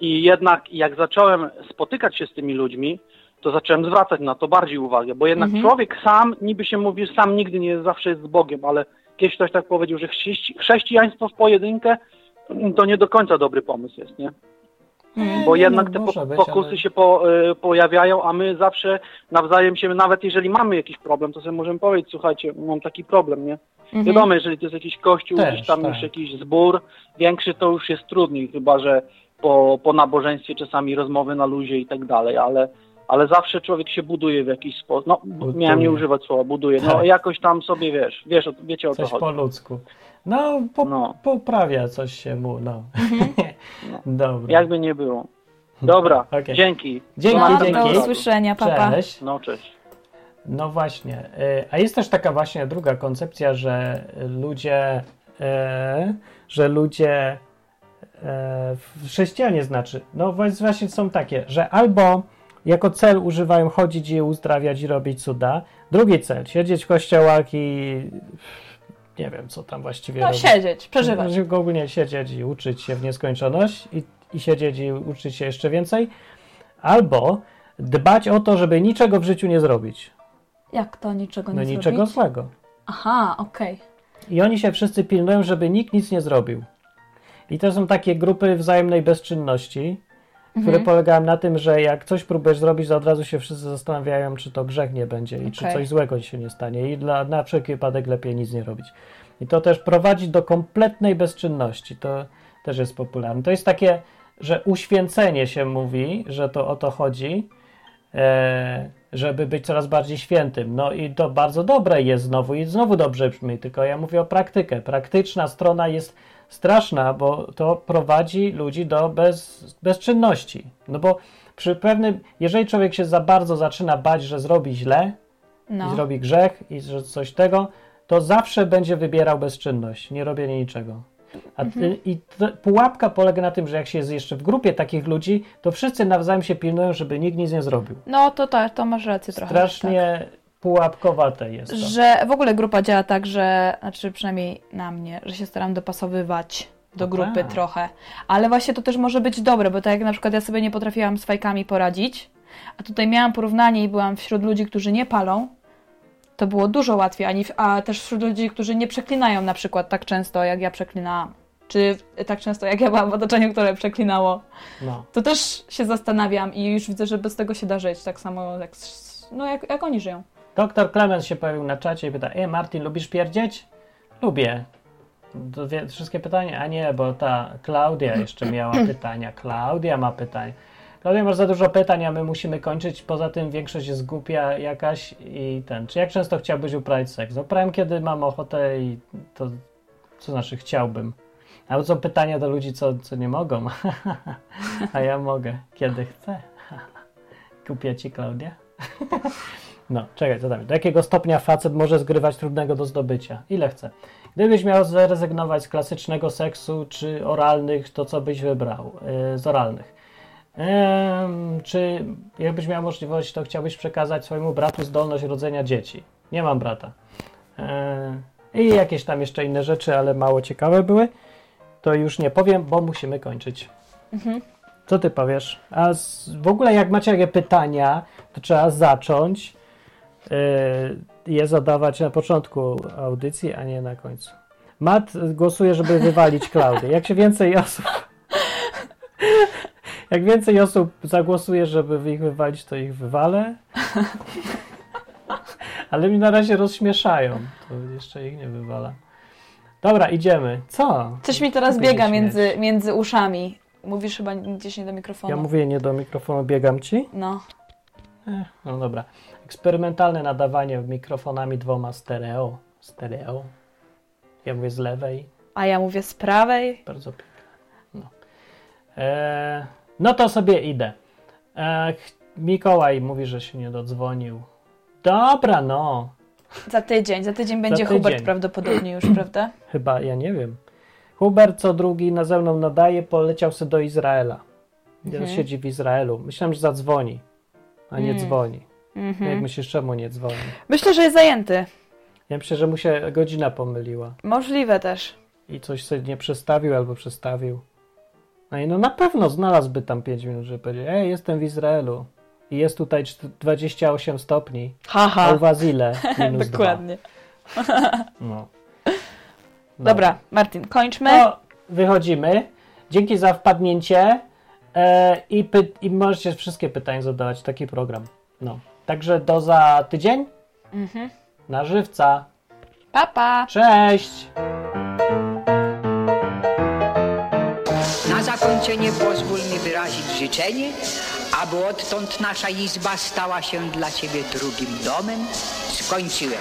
i jednak jak zacząłem spotykać się z tymi ludźmi, to zacząłem zwracać na to bardziej uwagę, bo jednak Mhm. człowiek sam, niby się mówi, sam nigdy nie jest, zawsze jest z Bogiem, ale kiedyś ktoś tak powiedział, że chrześci- chrześcijaństwo w pojedynkę to nie do końca dobry pomysł jest, nie? Mhm. Bo Nie, jednak no, te po, być, pokusy ale- się po, y, pojawiają, a my zawsze nawzajem się, nawet jeżeli mamy jakiś problem, to sobie możemy powiedzieć, słuchajcie, mam taki problem, nie? Mhm. Wiadomo, jeżeli to jest jakiś kościół, Też, gdzieś tam tak. już jakiś zbór większy, to już jest trudniej, chyba że po, po nabożeństwie czasami rozmowy na luzie i tak dalej, ale, ale zawsze człowiek się buduje w jakiś sposób. No, Buduje. miałem nie używać słowa buduje, no Tak. jakoś tam sobie wiesz, wiesz, wiecie o co Coś chodzi. po ludzku. No, po, No. poprawia coś się mu, no. No. Dobra. Jakby nie było. Dobra, Okej. dzięki. Dzięki, No, dzięki. do usłyszenia, papa. Cześć. No cześć. No właśnie. y, A jest też taka właśnie druga koncepcja, że ludzie, e, że ludzie, e, chrześcijanie znaczy, no właś- właśnie są takie, że albo jako cel używają chodzić i uzdrawiać i robić cuda. Drugi cel, siedzieć w kościołach i nie wiem, co tam właściwie No robić. siedzieć, przeżywać. Żeby Ogólnie siedzieć i uczyć się w nieskończoność i, i siedzieć i uczyć się jeszcze więcej. Albo dbać o to, żeby niczego w życiu nie zrobić. Jak to niczego nie No zrobić? niczego złego. Aha, okej. I oni się wszyscy pilnują, żeby nikt nic nie zrobił. I to są takie grupy wzajemnej bezczynności, które Mhm. polegają na tym, że jak coś próbujesz zrobić, to od razu się wszyscy zastanawiają, czy to grzech nie będzie i czy coś złego się nie stanie. I dla, na wszelki wypadek lepiej nic nie robić. I to też prowadzi do kompletnej bezczynności. To też jest popularne. To jest takie, że uświęcenie się mówi, że to o to chodzi, e, żeby być coraz bardziej świętym. No i to bardzo dobre jest znowu i znowu dobrze brzmi, tylko ja mówię o praktykę. Praktyczna strona jest straszna, bo to prowadzi ludzi do bez, bezczynności. No bo przy pewnym, jeżeli człowiek się za bardzo zaczyna bać, że zrobi źle i No. zrobi grzech i że coś tego, to zawsze będzie wybierał bezczynność, nie robienie niczego. A ty, Mhm. I pułapka polega na tym, że jak się jest jeszcze w grupie takich ludzi, to wszyscy nawzajem się pilnują, żeby nikt nic nie zrobił. No to tak, to masz rację trochę. Strasznie pułapkowate jest to. Że w ogóle grupa działa tak, że, znaczy przynajmniej na mnie, że się staram dopasowywać do grupy tak. trochę. Ale właśnie to też może być dobre, bo tak jak na przykład ja sobie nie potrafiłam z fajkami poradzić, a tutaj miałam porównanie i byłam wśród ludzi, którzy nie palą, to było dużo łatwiej, a też wśród ludzi, którzy nie przeklinają na przykład tak często, jak ja przeklinałam. Czy tak często, jak ja byłam w otoczeniu, które przeklinało. No. To też się zastanawiam i już widzę, że bez tego się da żyć, tak samo jak, no, jak, jak oni żyją. Doktor Clemens się pojawił na czacie i pyta, e Martin, lubisz pierdzieć? Lubię. To wie, wszystkie pytania? A nie, bo ta Klaudia jeszcze miała pytania. Klaudia ma pytania. Klaudia, masz za dużo pytań, a my musimy kończyć. Poza tym większość jest głupia jakaś i ten. Czy jak często chciałbyś uprawiać seks? No, kiedy mam ochotę i to, co znaczy chciałbym. A są pytania do ludzi, co, co nie mogą. a ja mogę, kiedy chcę. Kupię ci, Klaudia? No, czekaj, co tam? Do jakiego stopnia facet może zgrywać trudnego do zdobycia? Ile chce? Gdybyś miał zrezygnować z klasycznego seksu czy oralnych, to co byś wybrał yy, z oralnych? Em, czy jakbyś miał możliwość, to chciałbyś przekazać swojemu bratu zdolność rodzenia dzieci? Nie mam brata. E, I jakieś tam jeszcze inne rzeczy, ale mało ciekawe były. To już nie powiem, bo musimy kończyć. Co ty powiesz? A z, w ogóle jak macie jakieś pytania, to trzeba zacząć yy, je zadawać na początku audycji, a nie na końcu. Matt głosuje, żeby wywalić Klaudię. Jak się więcej osób jak więcej osób zagłosuje, żeby ich wywalić, to ich wywalę. Ale mi na razie rozśmieszają. To jeszcze ich nie wywala. Dobra, idziemy. Co? Coś mi teraz biega między, między uszami. Mówisz chyba gdzieś nie do mikrofonu. Ja mówię nie do mikrofonu, biegam ci. No. Ech, no dobra. Eksperymentalne nadawanie mikrofonami dwoma stereo. Stereo. Ja mówię z lewej. A ja mówię z prawej. Bardzo piękne. No, eee, no to sobie idę. Ch- Mikołaj mówi, że się nie dodzwonił. Dobra, no. Za tydzień. Za tydzień będzie tydzień. Hubert prawdopodobnie już, prawda? Chyba, ja nie wiem. Hubert co drugi na ze mną nadaje, poleciał sobie do Izraela. Teraz Mhm. siedzi w Izraelu. Myślałem, że zadzwoni, a nie Mm. dzwoni. Jak Mhm. myślisz, czemu nie dzwoni? Myślę, że jest zajęty. Ja myślę, że mu się godzina pomyliła. Możliwe też. i coś sobie nie przestawił albo przestawił. No i no na pewno znalazłby tam 5 minut, żeby powiedzieć, ej, jestem w Izraelu i jest tutaj czt- 28 stopni, a Haha. u was ile? Minus Dokładnie. 2. No. No. Dobra, Martin, kończmy. To wychodzimy. Dzięki za wpadnięcie e, i, py- i możecie wszystkie pytania zadawać, taki program. No. Także do za tydzień Mhm. na żywca. Pa, pa. Cześć! Na zakończenie pozwól mi wyrazić życzenie, aby odtąd nasza izba stała się dla Ciebie drugim domem. Skończyłem.